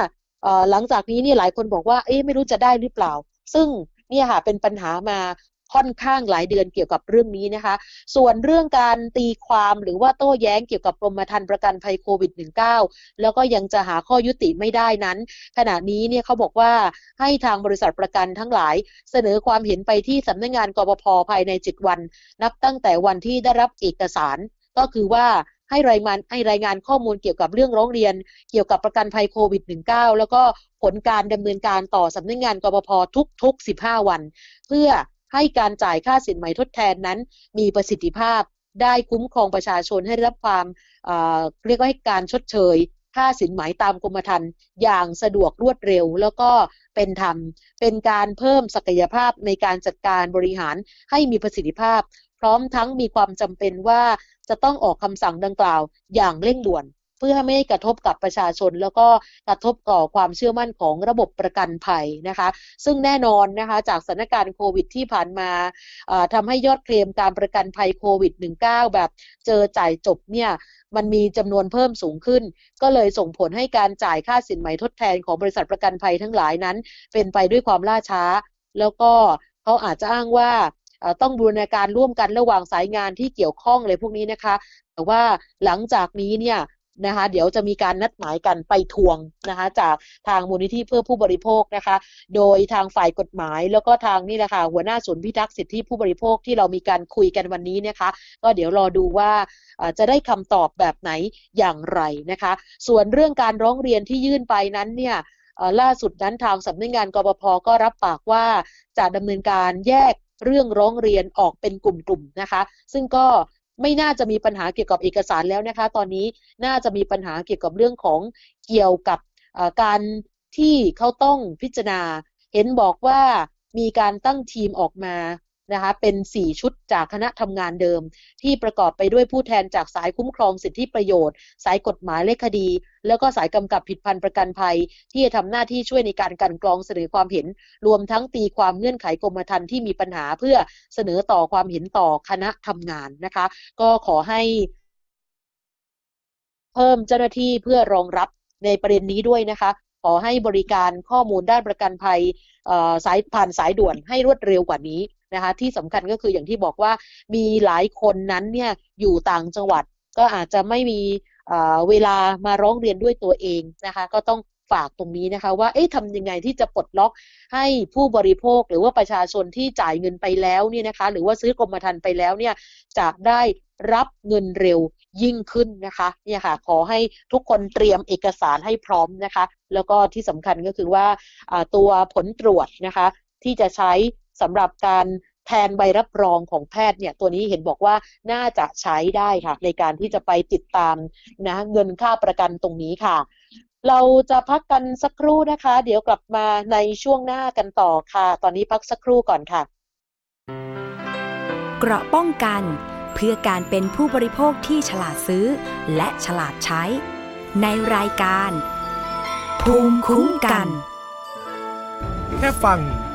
หลังจากนี้เนี่ยหลายคนบอกว่าเอ๊ะไม่รู้จะได้หรือเปล่า ซึ่งเนี่ยค่ะเป็นปัญหามา ค่อนข้างหลายเดือนเกี่ยวกับเรื่องนี้นะคะ ส่วนเรื่องการตีความหรือว่าโต้แย้งเกี่ยวกับกรมธรรม์ประกันภัยโควิด -19 แล้วก็ยังจะหาข้อยุติไม่ได้นั้น ขณะนี้เนี่ยเขาบอกว่าให้ทางบริษัทประกันทั้งหลาย เสนอความเห็นไปที่สำนักงงานกบพภายใน 7 วัน นับตั้งแต่วันที่ได้รับเอกสาร ก็คือว่าให้รายงานให้รายงานข้อมูลเกี่ยวกับเรื่องร้องเรียน เกี่ยวกับประกันภัยโควิด -19 แล้วก็ผลการดำเนินการต่อสำนักงงานกบพทุกๆ 15 วัน เพื่อ ให้การจ่ายค่าสินไหมทดแทนนั้น มีประสิทธิภาพได้คุ้มครองประชาชนให้รับความเรียกว่าให้การชดเชยค่าสินไหมตามกรมธรรม์อย่างสะดวกรวดเร็ว แล้วก็เป็นธรรม เป็นการเพิ่มศักยภาพในการจัดการบริหารให้มีประสิทธิภาพ พร้อมทั้งมีความจำเป็นว่าจะต้องออกคำสั่งดังกล่าวอย่างเร่งด่วน เพื่อไม่ให้กระทบกับประชาชน แล้วก็กระทบต่อความเชื่อมั่นของระบบประกันภัยนะคะ ซึ่งแน่นอนนะคะจากสถานการณ์โควิดที่ผ่านมาทำให้ยอดเคลมการประกันภัยโควิด -19 แบบเจอจ่ายจบเนี่ยมันมีจำนวนเพิ่มสูงขึ้น ก็เลยส่งผลให้การจ่ายค่าสินไหมทดแทนของบริษัทประกันภัยทั้งหลายนั้น เป็นไปด้วยความล่าช้า แล้วก็เขาอาจจะอ้างว่าต้องบูรณาการร่วมกันระหว่างสายงานที่เกี่ยวข้องเลยพวกนี้นะคะ แต่ว่าหลังจากนี้เนี่ย นะคะ เดี๋ยวจะมีการนัดหมายกันไปทวงนะคะ จากทางมูลนิธิเพื่อผู้บริโภคนะคะ โดยทางฝ่ายกฎหมาย แล้วก็ทางนี่แหละค่ะหัวหน้าศูนย์พิทักษ์สิทธิผู้บริโภคที่เรามีการคุยกันวันนี้นะคะ ก็เดี๋ยวรอดูว่าจะได้คำตอบแบบไหนอย่างไรนะคะ ส่วนเรื่องการร้องเรียนที่ยื่นไปนั้นเนี่ยล่าสุดนั้นทางสำนักงงานกบพก็รับปากว่าจะดำเนินการแยกเรื่องร้องเรียนออกเป็นกลุ่มๆนะคะ ซึ่งก็ ไม่น่าจะมีปัญหาเกี่ยวกับเอกสารแล้วนะคะ ตอนนี้น่าจะมีปัญหาเกี่ยวกับเรื่องของเกี่ยวกับการที่เขาต้องพิจารณา เห็นบอกว่ามีการตั้งทีมออกมา นะคะเป็น 4 ชุดจากคณะทำงานเดิม ที่ประกอบไปด้วยผู้แทนจากสายคุ้มครองสิทธิประโยชน์ สายกฎหมายเลขคดี แล้วก็สายกำกับผิดพันประกันภัย ที่จะทำหน้าที่ช่วยในการกันกรองเสนอความเห็น รวมทั้งตีความเงื่อนไขกรมธรรม์ที่มีปัญหาเพื่อเสนอต่อความเห็นต่อคณะทำงานนะคะ ก็ขอให้เพิ่มเจ้าหน้าที่เพื่อรองรับในประเด็นนี้ด้วยนะคะขอให้บริการข้อมูลด้านประกันภัยสายผ่านสายด่วนให้รวดเร็วกว่านี้ นะคะที่สำคัญก็คืออย่างที่บอกว่ามีหลายคนนั้นเนี่ยอยู่ต่างจังหวัด ก็อาจจะไม่มีเวลามาร้องเรียนด้วยตัวเองนะคะก็ต้องฝากตรงนี้นะคะว่าเอ๊ะทำยังไงที่จะปลดล็อกให้ผู้บริโภคหรือว่าประชาชนที่จ่ายเงินไปแล้วเนี่ยนะคะหรือว่าซื้อกรมธรรม์ไปแล้วเนี่ยจะได้รับเงินเร็วยิ่งขึ้นนะคะเนี่ยค่ะขอให้ทุกคนเตรียมเอกสารให้พร้อมนะคะ แล้วก็ที่สำคัญก็คือว่าตัวผลตรวจนะคะที่จะใช้ สำหรับการแทนใบรับรองของแพทย์เนี่ยตัวนี้เห็นบอกว่าน่าจะใช้ได้ค่ะ ในการที่จะไปติดตามนะเงินค่าประกันตรงนี้ค่ะ เราจะพักกันสักครู่นะคะ เดี๋ยวกลับมาในช่วงหน้ากันต่อค่ะ ตอนนี้พักสักครู่ก่อนค่ะ เกราะป้องกัน เพื่อการเป็นผู้บริโภคที่ฉลาดซื้อ และฉลาดใช้ ในรายการ ภูมิคุ้มกัน แค่ฟัง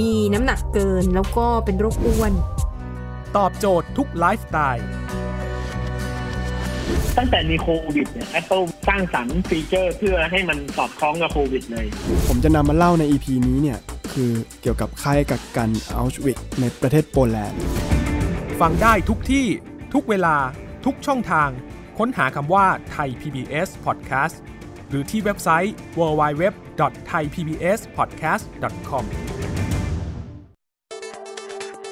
มีน้ำหนักเกินแล้วก็เป็นโรคอ้วน ตอบโจทย์ทุกไลฟ์สไตล์ตั้งแต่มีโควิดเนี่ย Apple สร้างสรรค์ฟีเจอร์เพื่อให้มันสอดคล้องกับโควิดเลย ผมจะนำมาเล่าใน EP นี้เนี่ย คือเกี่ยวกับค่ายกักกันอัลชวิกในประเทศโปแลนด์ ฟังได้ทุกที่ทุกเวลาทุกช่องทาง ค้นหาคำว่าไทย PBS Podcast หรือที่เว็บไซต์ www.thaipbspodcast.com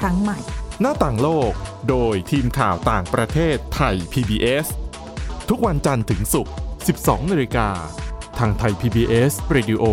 ครั้งใหม่ หน้าต่างโลก โดยทีมข่าวต่างประเทศไทย PBS ทุกวันจันทร์ถึงศุกร์ 12 นาฬิกา ทางไทย PBS Radio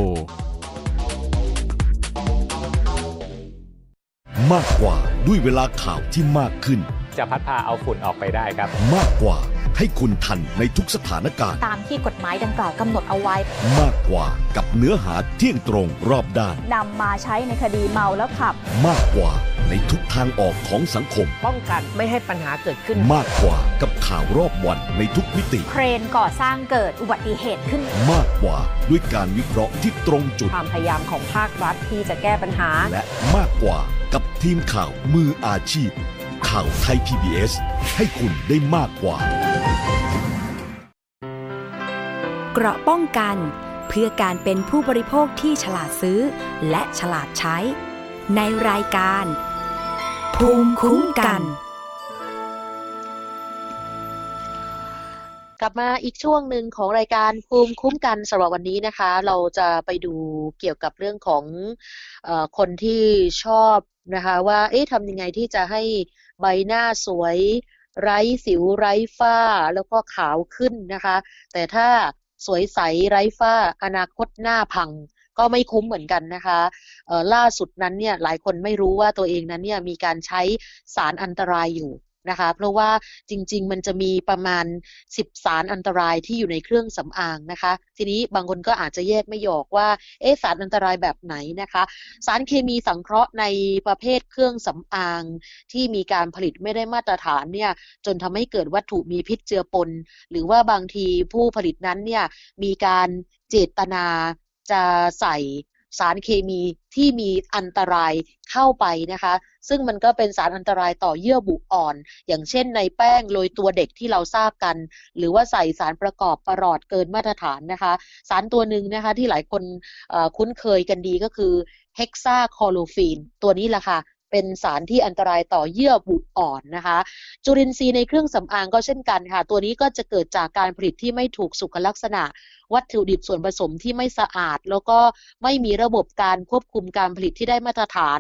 มากกว่าด้วยเวลาข่าวที่มากขึ้น จะพัดพาเอาฝุ่นออกไปได้ครับ มากกว่าให้คุณทันในทุกสถานการณ์ ตามที่กฎหมายดังกล่าวกำหนดเอาไว้ มากกว่ากับเนื้อหาเที่ยงตรงรอบด้านนำมาใช้ในคดีเมาแล้วขับ มากกว่า ในทุกทางออกของสังคม ป้องกันไม่ให้ปัญหาเกิดขึ้น มากกว่ากับข่าวรอบวันในทุกมิติ เครนก่อสร้างเกิดอุบัติเหตุขึ้น มากกว่าด้วยการวิเคราะห์ที่ตรงจุด ความพยายามของภาครัฐที่จะแก้ปัญหา และมากกว่ากับทีมข่าวมืออาชีพ ข่าวไทย PBS ให้คุณได้มากกว่า เกราะป้องกันเพื่อการเป็นผู้บริโภคที่ฉลาดซื้อ และฉลาดใช้ ในรายการ ภูมิคุ้มกัน กลับมาอีกช่วงหนึ่งของรายการภูมิคุ้มกันสำหรับวันนี้นะคะ เราจะไปดูเกี่ยวกับเรื่องของอคนที่ชอบนะคะว่าเอ๊ะทำยังไงที่จะให้ใบหน้าสวย ไร้สิวไร้ฝ้าแล้วก็ขาวขึ้นนะคะ แต่ถ้าสวยใสไร้ฝ้าอนาคตหน้าพัง ก็ไม่คุ้มเหมือนกันนะคะเล่าสุดนั้นเนี่ยหลายคนไม่รู้ว่าตัวเองนั้นเนี่ยมีการใช้สารอันตรายอยู่นะคะเพราะว่าจริง ๆ มันจะมีประมาณ 10 สารอันตรายที่อยู่ในเครื่องสำอางนะคะ ทีนี้บางคนก็อาจจะแยกไม่ออกว่าเอสารอันตรายแบบไหนนะคะ สารเคมีสังเคราะห์ในประเภทเครื่องสำอาง ที่มีการผลิตไม่ได้มาตรฐานเนี่ยจนทำให้เกิดวัตถุมีพิษเจือปน หรือว่าบางทีผู้ผลิตนั้นเนี่ยมีการเจตนา จะใส่สารเคมีที่มีอันตรายเข้าไปนะคะ ซึ่งมันก็เป็นสารอันตรายต่อเยื่อบุอ่อน อย่างเช่นในแป้งโรยตัวเด็กที่เราทราบกัน หรือว่าใส่สารประกอบประหลอดเกินมาตรฐานนะคะ สารตัวหนึ่งนะคะที่หลายคนคุ้นเคยกันดีก็คือเฮกซาคอโลฟีน ตัวนี้แหละค่ะ เป็นสารที่อันตรายต่อเยื่อบุอ่อนนะคะ จุลินทรีย์ในเครื่องสำอางก็เช่นกันค่ะ ตัวนี้ก็จะเกิดจากการผลิตที่ไม่ถูกสุขลักษณะ วัตถุดิบส่วนผสมที่ไม่สะอาด แล้วก็ไม่มีระบบการควบคุมการผลิตที่ได้มาตรฐาน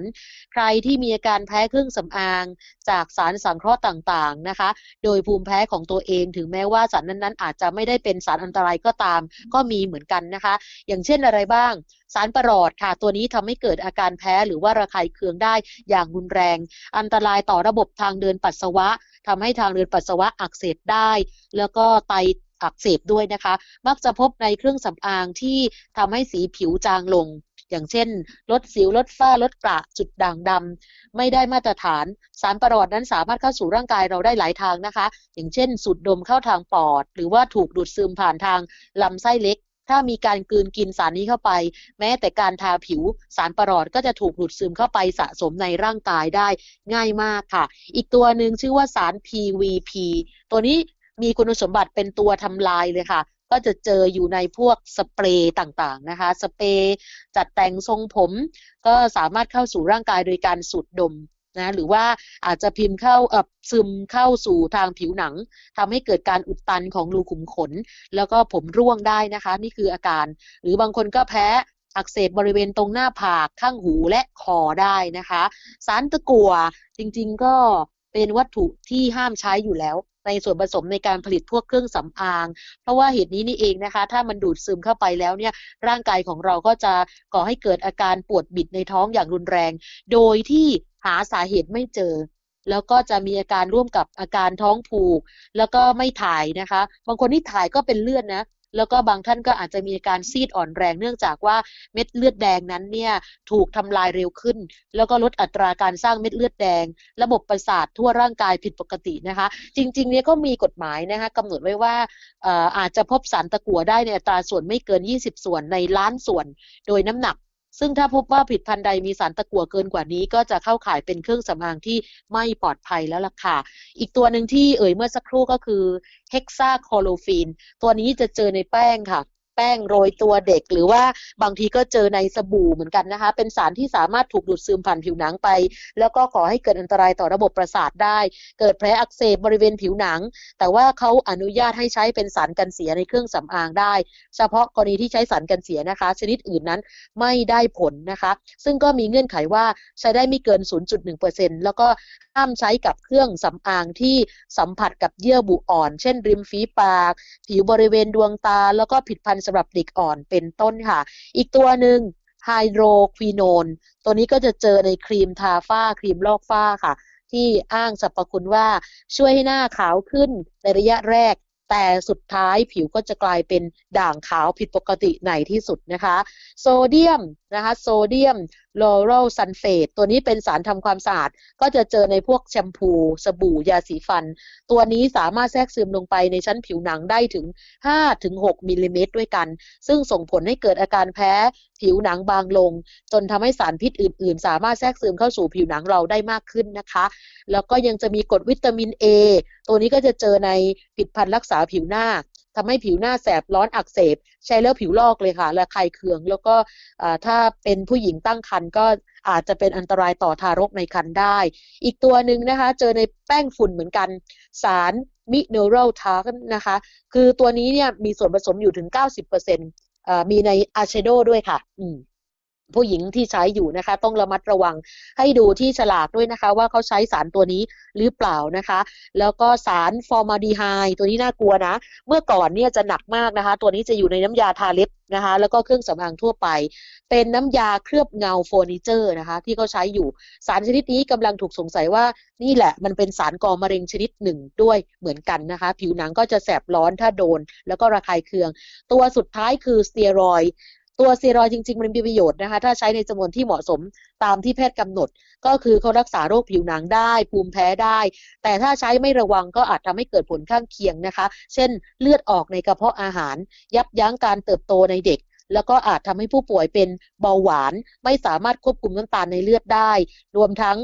ใครที่มีอาการแพ้เครื่องสำอาง จากสารสังเคราะห์ต่างๆนะคะ โดยภูมิแพ้ของตัวเองถึงแม้ว่าสารนั้นๆ อาจจะไม่ได้เป็นสารอันตรายก็ตาม ก็มีเหมือนกันนะคะ อย่างเช่นอะไรบ้าง สารประหลอดค่ะ ตัวนี้ทำให้เกิดอาการแพ้หรือว่าระคายเคืองได้อย่างรุนแรง อันตรายต่อระบบทางเดินปัสสาวะทำให้ทางเดินปัสสาวะอักเสบได้ แล้วก็ไตอักเสบด้วยนะคะ มักจะพบในเครื่องสำอางที่ทำให้สีผิวจางลง อย่างเช่น ลดสิว ลดฝ้า ลดกระจุดด่างดำไม่ได้มาตรฐาน สารประหลอดนั้นสามารถเข้าสู่ร่างกายเราได้หลายทางนะคะ อย่างเช่น สูดดมเข้าทางปอด หรือว่าถูกดูดซึมผ่านทางลำไส้เล็ก ถ้ามีการกลืนกินสารนี้เข้าไป แม้แต่การทาผิวสารประหลอดก็จะถูกดูดซึมเข้าไปสะสมในร่างกายได้ง่ายมากค่ะ อีกตัวหนึ่งชื่อว่าสาร PVP ตัวนี้มีคุณสมบัติเป็นตัวทำลายเลยค่ะ ก็จะเจออยู่ในพวกสเปรย์ต่างๆนะคะ สเปรย์จัดแต่งทรงผม ก็สามารถเข้าสู่ร่างกายโดยการสูดดม นะหรือว่าอาจจะพิมพ์เข้าเอ่อซึมเข้าสู่ทางผิวหนังทำให้เกิดการอุดตันของรูขุมขน แล้วก็ผมร่วงได้นะคะ นี่คืออาการ หรือบางคนก็แพ้อักเสบบริเวณตรงหน้าผากข้างหูและคอได้นะคะ สารตะกั่วจริงๆก็เป็นวัตถุที่ห้ามใช้อยู่แล้วในส่วนผสมในการผลิตพวกเครื่องสำอาง เพราะว่าเหตุนี้นี่เองนะคะ ถ้ามันดูดซึมเข้าไปแล้วเนี่ย ร่างกายของเราก็จะก่อให้เกิดอาการปวดบิดในท้องอย่างรุนแรง โดยที่ หาสาเหตุไม่เจอ แล้วก็จะมีอาการร่วมกับอาการท้องผูก แล้วก็ไม่ถ่ายนะคะ บางคนที่ถ่ายก็เป็นเลือดนะแล้วก็บางท่านก็อาจจะมีอาการซีดอ่อนแรงเนื่องจากว่าเม็ดเลือดแดงนั้นเนี่ยถูกทำลายเร็วขึ้น แล้วก็ลดอัตราการสร้างเม็ดเลือดแดง ระบบประสาททั่วร่างกายผิดปกตินะคะ จริงๆเนี่ยก็มีกฎหมายนะคะกำหนดไว้ว่าอาจจะพบสารตะกั่วได้ในอัตราส่วนไม่เกิน 20 ส่วนในล้านส่วน โดยน้ำหนัก ซึ่งถ้าพบว่าผลิตภัณฑ์ใดมีสารตะกั่วเกินกว่านี้ ก็จะเข้าข่ายเป็นเครื่องสำอางที่ไม่ปลอดภัยแล้วล่ะค่ะ อีกตัวหนึ่งที่เอ่ยเมื่อสักครู่ก็คือเฮกซาคอโลฟีน ตัวนี้จะเจอในแป้งค่ะ แป้งโรยตัวเด็ก หรือว่าบางทีก็เจอในสบู่เหมือนกันนะคะ เป็นสารที่สามารถถูกดูดซึมผ่านผิวหนังไป แล้วก็ก่อให้เกิดอันตรายต่อระบบประสาทได้ เกิดแผลอักเสบบริเวณผิวหนัง แต่ว่าเขาอนุญาตให้ใช้เป็นสารกันเสียในเครื่องสำอางได้ เฉพาะกรณีที่ใช้สารกันเสียนะคะ ชนิดอื่นนั้นไม่ได้ผลนะคะ ซึ่งก็มีเงื่อนไขว่าใช้ได้ไม่เกิน 0.1%แล้วก็ห้ามใช้กับเครื่องสำอางที่สัมผัสกับเยื่อบุอ่อน เช่น ริมฝีปาก ผิวบริเวณดวงตา แล้วก็ผิดพันธสำหรับเด็กอ่อนเป็นต้นค่ะ อีกตัวหนึ่งไฮโดรควินอนตัวนี้ก็จะเจอในครีมทาฝ้าครีมลอกฝ้าค่ะ ที่อ้างสรรพคุณว่าช่วยให้หน้าขาวขึ้นในระยะแรก แต่สุดท้ายผิวก็จะกลายเป็นด่างขาวผิดปกติในที่สุดนะคะ โซเดียม นะคะโซเดียมลอริลซัลเฟตตัวนี้เป็นสารทำความสะอาด ก็จะเจอในพวกแชมพู สบู่ยาสีฟัน ตัวนี้สามารถแทรกซึมลงไปในชั้นผิวหนังได้ถึง 5-6มิลลิเมตรด้วยกัน ซึ่งส่งผลให้เกิดอาการแพ้ผิวหนังบางลง จนทำให้สารพิษอื่น ๆ สามารถแทรกซึมเข้าสู่ผิวหนังเราได้มากขึ้นนะคะ แล้วก็ยังจะมีกรดวิตามิน A ตัวนี้ก็จะเจอในผลิดพันธ์รักษาผิวหน้า ทำให้ผิวหน้าแสบร้อนอักเสบ ใช้แล้วผิวลอกเลยค่ะ และคายเคือง แล้วก็ถ้าเป็นผู้หญิงตั้งครรภ์ก็อาจจะเป็นอันตรายต่อทารกในครรภ์ได้ อีกตัวหนึ่งนะคะ เจอในแป้งฝุ่นเหมือนกัน สารmineral tar นะคะ คือตัวนี้เนี่ยมีส่วนผสมอยู่ถึง 90%มีในอายแชโดว์ด้วยค่ะ อืม ผู้หญิงที่ใช้อยู่นะคะ ต้องระมัดระวังให้ดูที่ฉลากด้วยนะคะ ว่าเขาใช้สารตัวนี้หรือเปล่านะคะ แล้วก็สารฟอร์มาลดีไฮด์ตัวนี้น่ากลัวนะ เมื่อก่อนเนี่ยจะหนักมากนะคะ ตัวนี้จะอยู่ในน้ำยาทาเล็บนะคะ แล้วก็เครื่องสำอางทั่วไป เป็นน้ำยาเคลือบเงาเฟอร์นิเจอร์นะคะ ที่เขาใช้อยู่สารชนิดนี้กำลังถูกสงสัยว่านี่แหละมันเป็นสารก่อมะเร็งชนิดหนึ่งด้วยเหมือนกันนะคะ ผิวหนังก็จะแสบร้อนถ้าโดน แล้วก็ระคายเคือง ตัวสุดท้ายคือสเตียรอย ตัวเซีรอยจริงๆ มันมีประโยชน์นะคะ ถ้าใช้ในจำนวนที่เหมาะสมตามที่แพทย์กำหนด ก็คือเขารักษาโรคผิวหนังได้ ภูมิแพ้ได้ แต่ถ้าใช้ไม่ระวังก็อาจทำให้เกิดผลข้างเคียงนะคะ เช่นเลือดออกในกระเพาะอาหาร ยับยั้งการเติบโตในเด็กแล้วก็อาจทำให้ผู้ป่วยเป็นเบาหวาน ไม่สามารถควบคุมน้ำตาลในเลือดได้ รวมทั้ง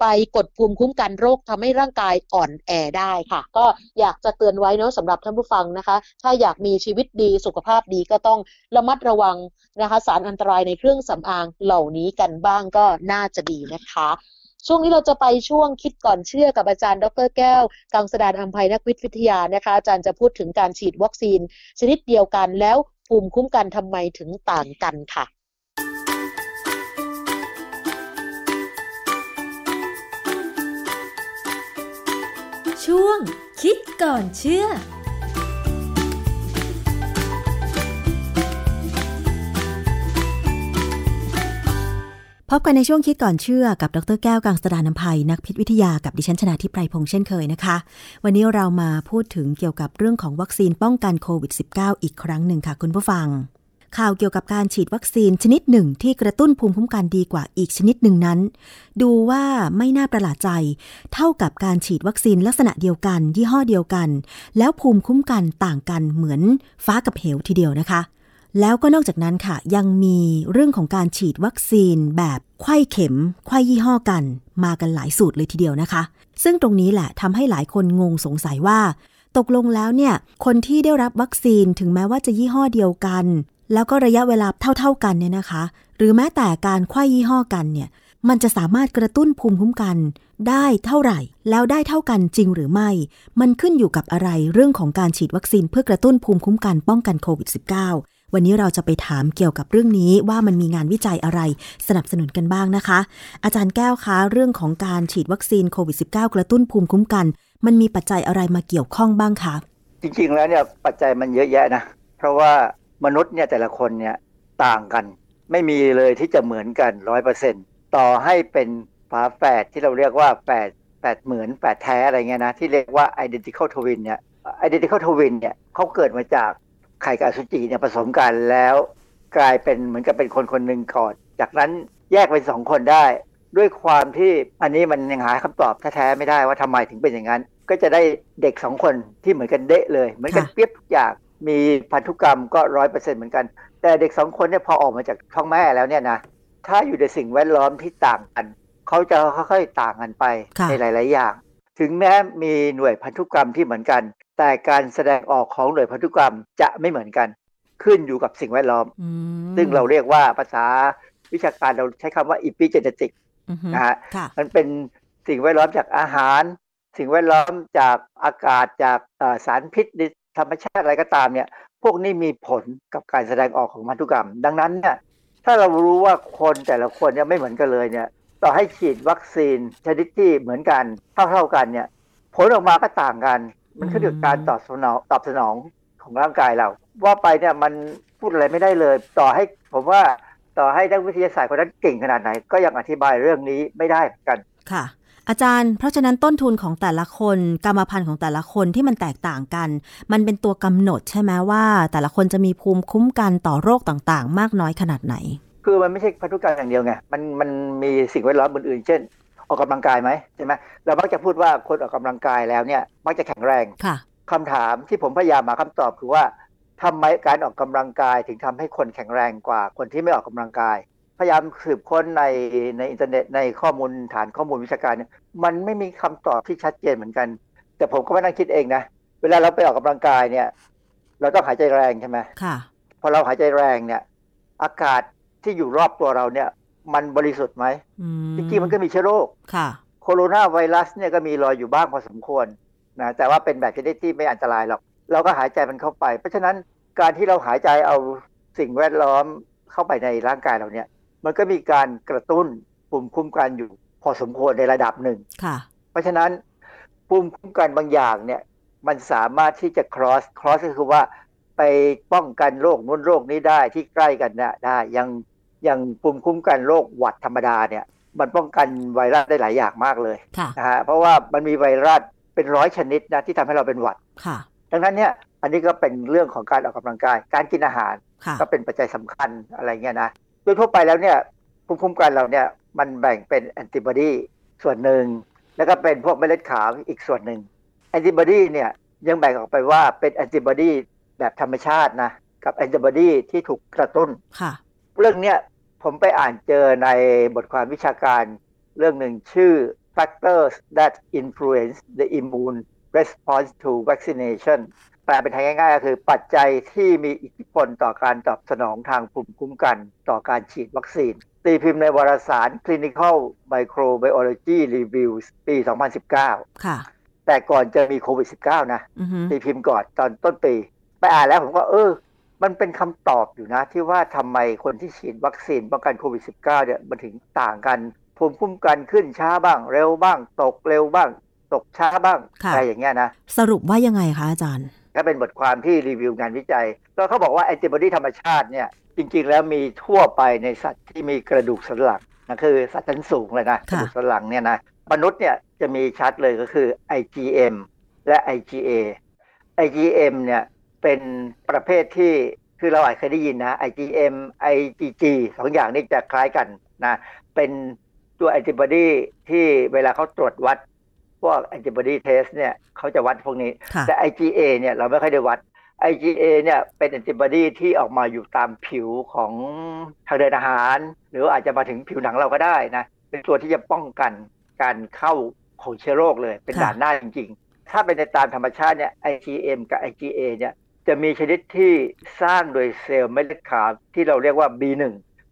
ไปกดภูมิคุ้มกันโรคทำให้ร่างกายอ่อนแอได้ค่ะ ก็อยากจะเตือนไว้เนาะสำหรับท่านผู้ฟังนะคะ ถ้าอยากมีชีวิตดีสุขภาพดีก็ต้องระมัดระวังนะคะสารอันตรายในเครื่องสำอางเหล่านี้กันบ้างก็น่าจะดีนะคะช่วงนี้เราจะไปช่วงคิดก่อนเชื่อกับอาจารย์ ดรแก้ว กังสดานอัมภัยนักวิทยานะคะ อาจารย์จะพูดถึงการฉีดวัคซีน ชนิดเดียวกันแล้วภูมิคุ้มกันทำไมถึงต่างกันค่ะ ช่วง คิดก่อนเชื่อพบกันในช่วงคิดก่อนเชื่อกับดรแก้วกังสดานนภัยนักพิษวิทยากับดิฉันชนะทิพไพรพงษ์เช่นเคยนะคะ วันนี้เรามาพูดถึงเกี่ยวกับเรื่องของวัคซีนป้องกันโควิด -19 อีกครั้งหนึ่งค่ะคุณผู้ฟัง ข่าวเกี่ยวกับการฉีดวัคซีนชนิดหนึ่งที่กระตุ้นภูมิคุ้มกันดีกว่าอีกชนิดหนึ่งนั้น ดูว่าไม่น่าประหลาดใจ เท่ากับการฉีดวัคซีนลักษณะเดียวกัน ยี่ห้อเดียวกัน แล้วภูมิคุ้มกันต่างกันเหมือนฟ้ากับเหวทีเดียวนะคะ แล้วก็นอกจากนั้นค่ะ ยังมีเรื่องของการฉีดวัคซีนแบบไข้เข็มไข้ยี่ห้อกัน มากันหลายสูตรเลยทีเดียวนะคะ ซึ่งตรงนี้แหละทำให้หลายคนงงสงสัยว่าตกลงแล้วเนี่ย คนที่ได้รับวัคซีนถึงแม้ว่าจะยี่ห้อเดียวกัน แล้วก็ระยะเวลาเท่า ๆกันเนี่ยนะคะ หรือแม้แต่การคว้ายี่ห้อกันเนี่ยมันจะสามารถกระตุ้นภูมิคุ้มกัน ได้เท่าไหร่ แล้วได้เท่ากันจริงหรือไม่ มันขึ้นอยู่กับอะไรเรื่องของการฉีดวัคซีนเพื่อกระตุ้นภูมิคุ้มกันป้องกันโควิด -19 วันนี้เราจะไปถามเกี่ยวกับเรื่องนี้ว่ามันมีงานวิจัยอะไรสนับสนุนกันบ้างนะคะ อาจารย์แก้วคะเรื่องของการฉีดวัคซีนโควิด -19 กระตุ้นภูมิคุ้มกัน มันมีปัจจัยอะไรมาเกี่ยวข้องบ้างคะจริงๆแล้วเนี่ยปัจจัยมันเยอะแยะนะเพราะว่า มนุษย์เนี่ยแต่ละคนเนี่ยต่างกัน ไม่มีเลยที่จะเหมือนกันร้อยเปอร์เซ็นต่อให้เป็นฝาแฝดที่เราเรียกว่าแฝดแฝดเหมือนแฝดแท้อะไรเงี้ยนะที่เรียกว่า identical twin เนี่ย identical twin เนี่ยเขาเกิดมาจากไข่กับสุจิเนี่ยผสมกันแล้ว กลายเป็นเหมือนกับเป็นคนคนหนึ่งก่อน จากนั้นแยกเป็นสองคนได้ ด้วยความที่อันนี้มันยังหาคำตอบแท้ๆไม่ได้ว่าทำไมถึงเป็นอย่างนั้น ก็จะได้เด็กสองคนที่เหมือนกันเดะเลย เหมือนกันเปรียบทุกอย่าง มีพันธุกรรมก็ร้อยเปอร์เซ็นต์เหมือนกัน แต่เด็กสองคนเนี่ยพอออกมาจากท้องแม่แล้วเนี่ยนะถ้าอยู่ในสิ่งแวดล้อมที่ต่างกัน เขาจะค่อยๆต่างกันไปในหลาย ๆ อย่าง ถึงแม้มีหน่วยพันธุกรรมที่เหมือนกัน แต่การแสดงออกของหน่วยพันธุกรรมจะไม่เหมือนกัน ขึ้นอยู่กับสิ่งแวดล้อม ซึ่งเราเรียกว่าภาษาวิชาการเราใช้คำว่า epigenetic นะฮะมันเป็นสิ่งแวดล้อมจากอาหาร สิ่งแวดล้อมจากอากาศจากสารพิษใน ธรรมชาติอะไรก็ตามเนี่ย พวกนี้มีผลกับการแสดงออกของพันธุกรรม ดังนั้นเนี่ยถ้าเรารู้ว่าคนแต่ละคนเนี่ยไม่เหมือนกันเลยเนี่ยต่อให้ฉีดวัคซีนชนิดที่เหมือนกันเท่าๆกันเนี่ย ผลออกมาก็ต่างกัน มันขึ้นอยู่กับการตอบสนองตอบสนองของร่างกายเรา ว่าไปเนี่ยมันพูดอะไรไม่ได้เลย ต่อให้ผมว่าต่อให้นักวิทยาศาสตร์คนนั้นเก่งขนาดไหน ก็ยังอธิบายเรื่องนี้ไม่ได้เหมือนกันค่ะ อาจารย์ เพราะฉะนั้นต้นทุนของแต่ละคนกรรมพันธุ์ของแต่ละคนที่มันแตกต่างกัน มันเป็นตัวกำหนดใช่ไหมว่า แต่ละคนจะมีภูมิคุ้มกันต่อโรคต่างๆ มากน้อยขนาดไหน คือมันไม่ใช่พันธุกรรมอย่างเดียวไงมันมันมีสิ่งแวดล้อมอื่นๆ เช่น ออกกำลังกายไหมใช่ไหมเรามักจะพูดว่าคนออกกำลังกายแล้วเนี่ยมักจะแข็งแรงค่ะคำถามที่ผมพยายามมาคำตอบคือว่าทำไมการออกกำลังกายถึงทำให้คนแข็งแรงกว่าคนที่ไม่ออกกำลังกาย พยายามสืบค้นในในอินเทอร์เน็ตในข้อมูลฐานข้อมูลวิชาการเนี่ยมันไม่มีคำตอบที่ชัดเจนเหมือนกัน แต่ผมก็ไม่นั่งคิดเองนะ เวลาเราไปออกกำลังกายเนี่ย เราต้องหายใจแรงใช่ไหมค่ะพอเราหายใจแรงเนี่ย อากาศที่อยู่รอบตัวเราเนี่ย มันบริสุทธิ์ไหมจริงๆมันก็มีเชื้อโรคค่ะโคโรนาไวรัสเนี่ยก็มีรอยอยู่บ้างพอสมควรนะแต่ว่าเป็นแบบชนิดที่ไม่อันตรายหรอกเราก็หายใจมันเข้าไป เพราะฉะนั้นการที่เราหายใจเอาสิ่งแวดล้อมเข้าไปในร่างกายเราเนี่ย มันก็มีการกระตุ้นภูมิคุ้มกันอยู่ พอสมควรในระดับหนึ่งค่ะเพราะฉะนั้นภูมิคุ้มกันบางอย่างเนี่ย มันสามารถที่จะ cross cross ก็คือว่าไปป้องกันโรคนู้นโรคนี้ได้ที่ใกล้กันเนี่ยได้ยังยังภูมิคุ้มกันโรคหวัดธรรมดาเนี่ย มันป้องกันไวรัสได้หลายอย่างมากเลยค่ะนะฮะเพราะว่ามันมีไวรัสเป็นร้อยชนิดนะที่ทำให้เราเป็นหวัดค่ะดังนั้นเนี่ยอันนี้ก็เป็นเรื่องของการออกกำลังกาย การกินอาหารค่ะก็เป็นปัจจัยสำคัญอะไรเงี้ยนะ โดยทั่วไปแล้วเนี่ยภูมิคุ้มกันเราเนี่ยมันแบ่งเป็นแอนติบอดีส่วนหนึ่ง แล้วก็เป็นพวกเม็ดเลือดขาวอีกส่วนหนึ่งแอนติบอดีเนี่ยยังแบ่งออกไปว่าเป็นแอนติบอดีแบบธรรมชาตินะกับแอนติบอดีที่ถูกกระตุ้นค่ะ เรื่องเนี้ยผมไปอ่านเจอในบทความวิชาการเรื่องหนึ่งชื่อ factors that influence the immune response to vaccination แปลเป็นไทยง่าย ๆ ก็คือ ปัจจัยที่มีอิทธิพลต่อการตอบสนองทางภูมิคุ้มกัน ต่อการฉีดวัคซีน ตีพิมพ์ในวารสาร Clinical Microbiology Reviews ปี 2019 ค่ะ แต่ก่อนจะมีโควิด -19 นะอือฮึตีพิมพ์ก่อนตอนต้นปี ไปอ่านแล้วผมก็เออ มันเป็นคำตอบอยู่นะ ที่ว่าทำไมคนที่ฉีดวัคซีนป้องกันโควิด -19 เนี่ยมันถึงต่างกันภูมิคุ้มกันขึ้นช้าบ้าง เร็วบ้าง ตกเร็วบ้าง ตกช้าบ้างค่ะอะไรอย่างเงี้ยนะ สรุปว่ายังไงคะอาจารย์ ก็เป็นบทความที่รีวิวงานวิจัยแล้วเขาบอกว่าแอนติบอดีธรรมชาติเนี่ยจริงๆแล้วมีทั่วไปในสัตว์ที่มีกระดูกสันหลังนะคือสัตว์ชั้นสูงเลยนะกระดูกสันหลังเนี่ยนะมนุษย์เนี่ยจะมีชัดเลยก็คือ IgM และ IgA IgM เนี่ยเป็นประเภทที่คือเราอาจเคยได้ยินนะ IgM IgG สองอย่างนี้จะคล้ายกันนะเป็นตัวแอนติบอดีที่เวลาเขาตรวจวัดพ วก antibody test เนี่ยเขาจะวัดพวกนี้ค่ะแต่ IgA เนี่ยเราไม่ค่อยได้วัด IgA เนี่ยเป็นแอนติบอดีที่ออกมาอยู่ตามผิวของทางเดินอาหาร หรืออาจจะมาถึงผิวหนังเราก็ได้นะ เป็นตัวที่จะป้องกันการเข้าของเชื้อโรคเลย เป็นค่ะด่านหน้าจริง ๆ ถ้าเป็นในตามธรรมชาติเนี่ย IgM กับ IgA เนี่ยจะมีชนิดที่สร้างโดยเซลล์เม็ดเลือดขาวที่เราเรียกว่า B1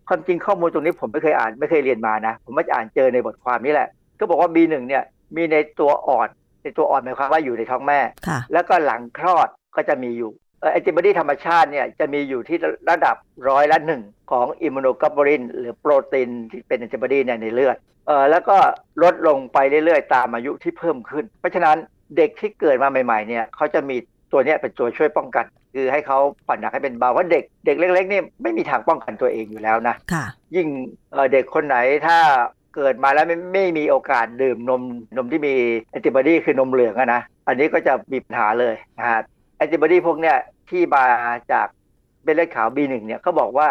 ความจริงข้อมูลตรงนี้ผมไม่เคยอ่านไม่เคยเรียนมานะ ผมมาอ่านเจอในบทความนี้แหละ ก็บอกว่า B1 เนี่ย มีในตัวอ่อนในตัวอ่อนหมายความว่าอยู่ในท้องแม่ค่ะแล้วก็หลังคลอดก็จะมีอยู่แอนติบอดีธรรมชาติเนี่ยจะมีอยู่ที่ระดับร้อยละหนึ่งของอิมมูโนกลบูริน หรือโปรตีนที่เป็นแอนติบอดีเนี่ยในเลือดเออแล้วก็ลดลงไปเรื่อยๆ ตามอายุที่เพิ่มขึ้น เพราะฉะนั้นเด็กที่เกิดมาใหม่ๆเนี่ยเขาจะมีตัวเนี้ยเป็นตัวช่วยป้องกัน คือให้เขาผ่อนหนักให้เป็นเบาว่าเด็กเด็กเล็กๆนี่ไม่มีทางป้องกันตัวเองอยู่แล้วนะค่ะยิ่งเอ่อเด็กคนไหนถ้า เกิดมาแล้วไม่ไม่มีโอกาสดื่มนมนมที่มีแอนติบอดีคือนมเหลืองอะนะอันนี้ก็จะมีปัญหาเลยนะฮะแอนติบอดีพวกเนี้ยที่มาจากเม็ดเลือดขาว B1 เนี่ยเขาบอกว่า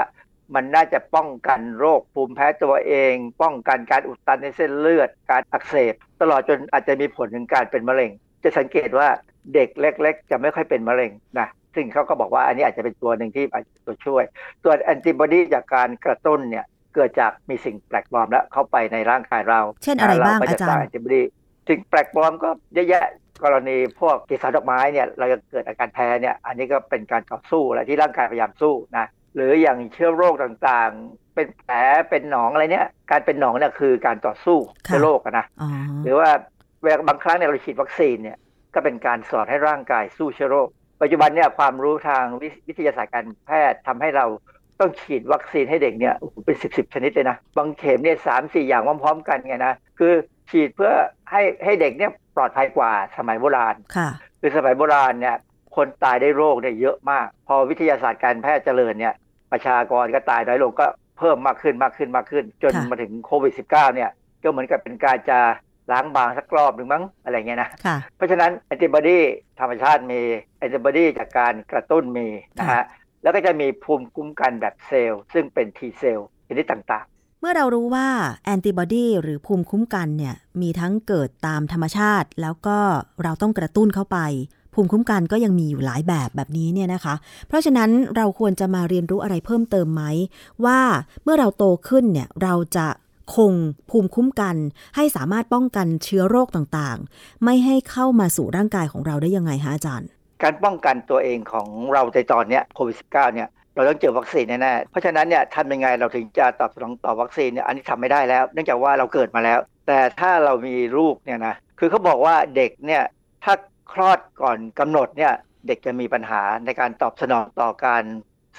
มันน่าจะป้องกันโรคภูมิแพ้ตัวเอง ป้องกันการอุดตันในเส้นเลือด การอักเสบ ตลอดจนอาจจะมีผลถึงการเป็นมะเร็ง จะสังเกตว่าเด็กเล็ก ๆ จะไม่ค่อยเป็นมะเร็งนะซึ่งเขาก็บอกว่าอันนี้อาจจะเป็นตัวหนึ่งที่อาจจะตัวช่วย ส่วนแอนติบอดีจากการกระตุ้นเนี่ย เกิดจากมีสิ่งแปลกปลอมแล้วเข้าไปในร่างกายเรา เช่นอะไรบ้างก็จะอาจารย์สร้างแอนติบอดีสิ่งแปลกปลอมก็เยอะแยะกรณีพวกเกสรดอกไม้เนี่ยเราจะเกิดอาการแพ้เนี่ยอันนี้ก็เป็นการต่อสู้และที่ร่างกายพยายามสู้นะหรืออย่างเชื้อโรคต่างๆ เป็นแผลเป็นหนองอะไรเนี่ย การเป็นหนองเนี่ยคือการต่อสู้เชื้อโรคนะหรือว่าเวลาบางครั้งเนี่ยเราฉีดวัคซีนเนี่ยก็เป็นการสอนให้ร่างกายสู้เชื้อโรค ปัจจุบันเนี่ยความรู้ทางวิทยาศาสตร์การแพทย์ทำให้เรา ต้องฉีดวัคซีนให้เด็กเนี่ยเป็นสิบสิบชนิดเลยนะ บางเข็มเนี่ยสามสี่อย่างพร้อมๆกันไงนะคือฉีดเพื่อให้ให้เด็กเนี่ยปลอดภัยกว่าสมัยโบราณค่ะคือสมัยโบราณเนี่ยคนตายได้โรคเนี่ยเยอะมาก พอวิทยาศาสตร์การแพทย์เจริญเนี่ยประชากรก็ตายน้อยลงก็เพิ่มมากขึ้นมากขึ้นมากขึ้น จนมาถึงโควิด -19 เนี่ยก็เหมือนกับเป็นการจะล้างบางสักรอบหนึ่งมั้งอะไรเงี้ยนะค่ะเพราะฉะนั้นแอนติบอดีธรรมชาติมีแอนติบอดีจากการกระตุ้นมีนะฮะ แล้วก็จะมีภูมิคุ้มกันแบบเซลล์ซึ่งเป็น T เซลล์ชนิดต่างๆ เมื่อเรารู้ว่าแอนติบอดีหรือภูมิคุ้มกันเนี่ยมีทั้งเกิดตามธรรมชาติ แล้วก็เราต้องกระตุ้นเข้าไป ภูมิคุ้มกันก็ยังมีอยู่หลายแบบแบบนี้เนี่ยนะคะ เพราะฉะนั้นเราควรจะมาเรียนรู้อะไรเพิ่มเติมไหม ว่าเมื่อเราโตขึ้นเนี่ยเราจะคงภูมิคุ้มกัน ให้สามารถป้องกันเชื้อโรคต่างๆ ไม่ให้เข้ามาสู่ร่างกายของเราได้ยังไงคะอาจารย์ การป้องกันตัวเองของเราในตอนนี้โควิด -19 เนี่ยเราต้องเจอวัคซีนแน่ๆ เพราะฉะนั้นเนี่ยทำยังไงเราถึงจะตอบสนองต่อวัคซีนเนี่ยอันนี้ทำไม่ได้แล้ว เนื่องจากว่าเราเกิดมาแล้ว แต่ถ้าเรามีลูกเนี่ยนะคือเขาบอกว่าเด็กเนี่ยถ้าคลอดก่อนกำหนดเนี่ยเด็กจะมีปัญหาในการตอบสนองต่อการ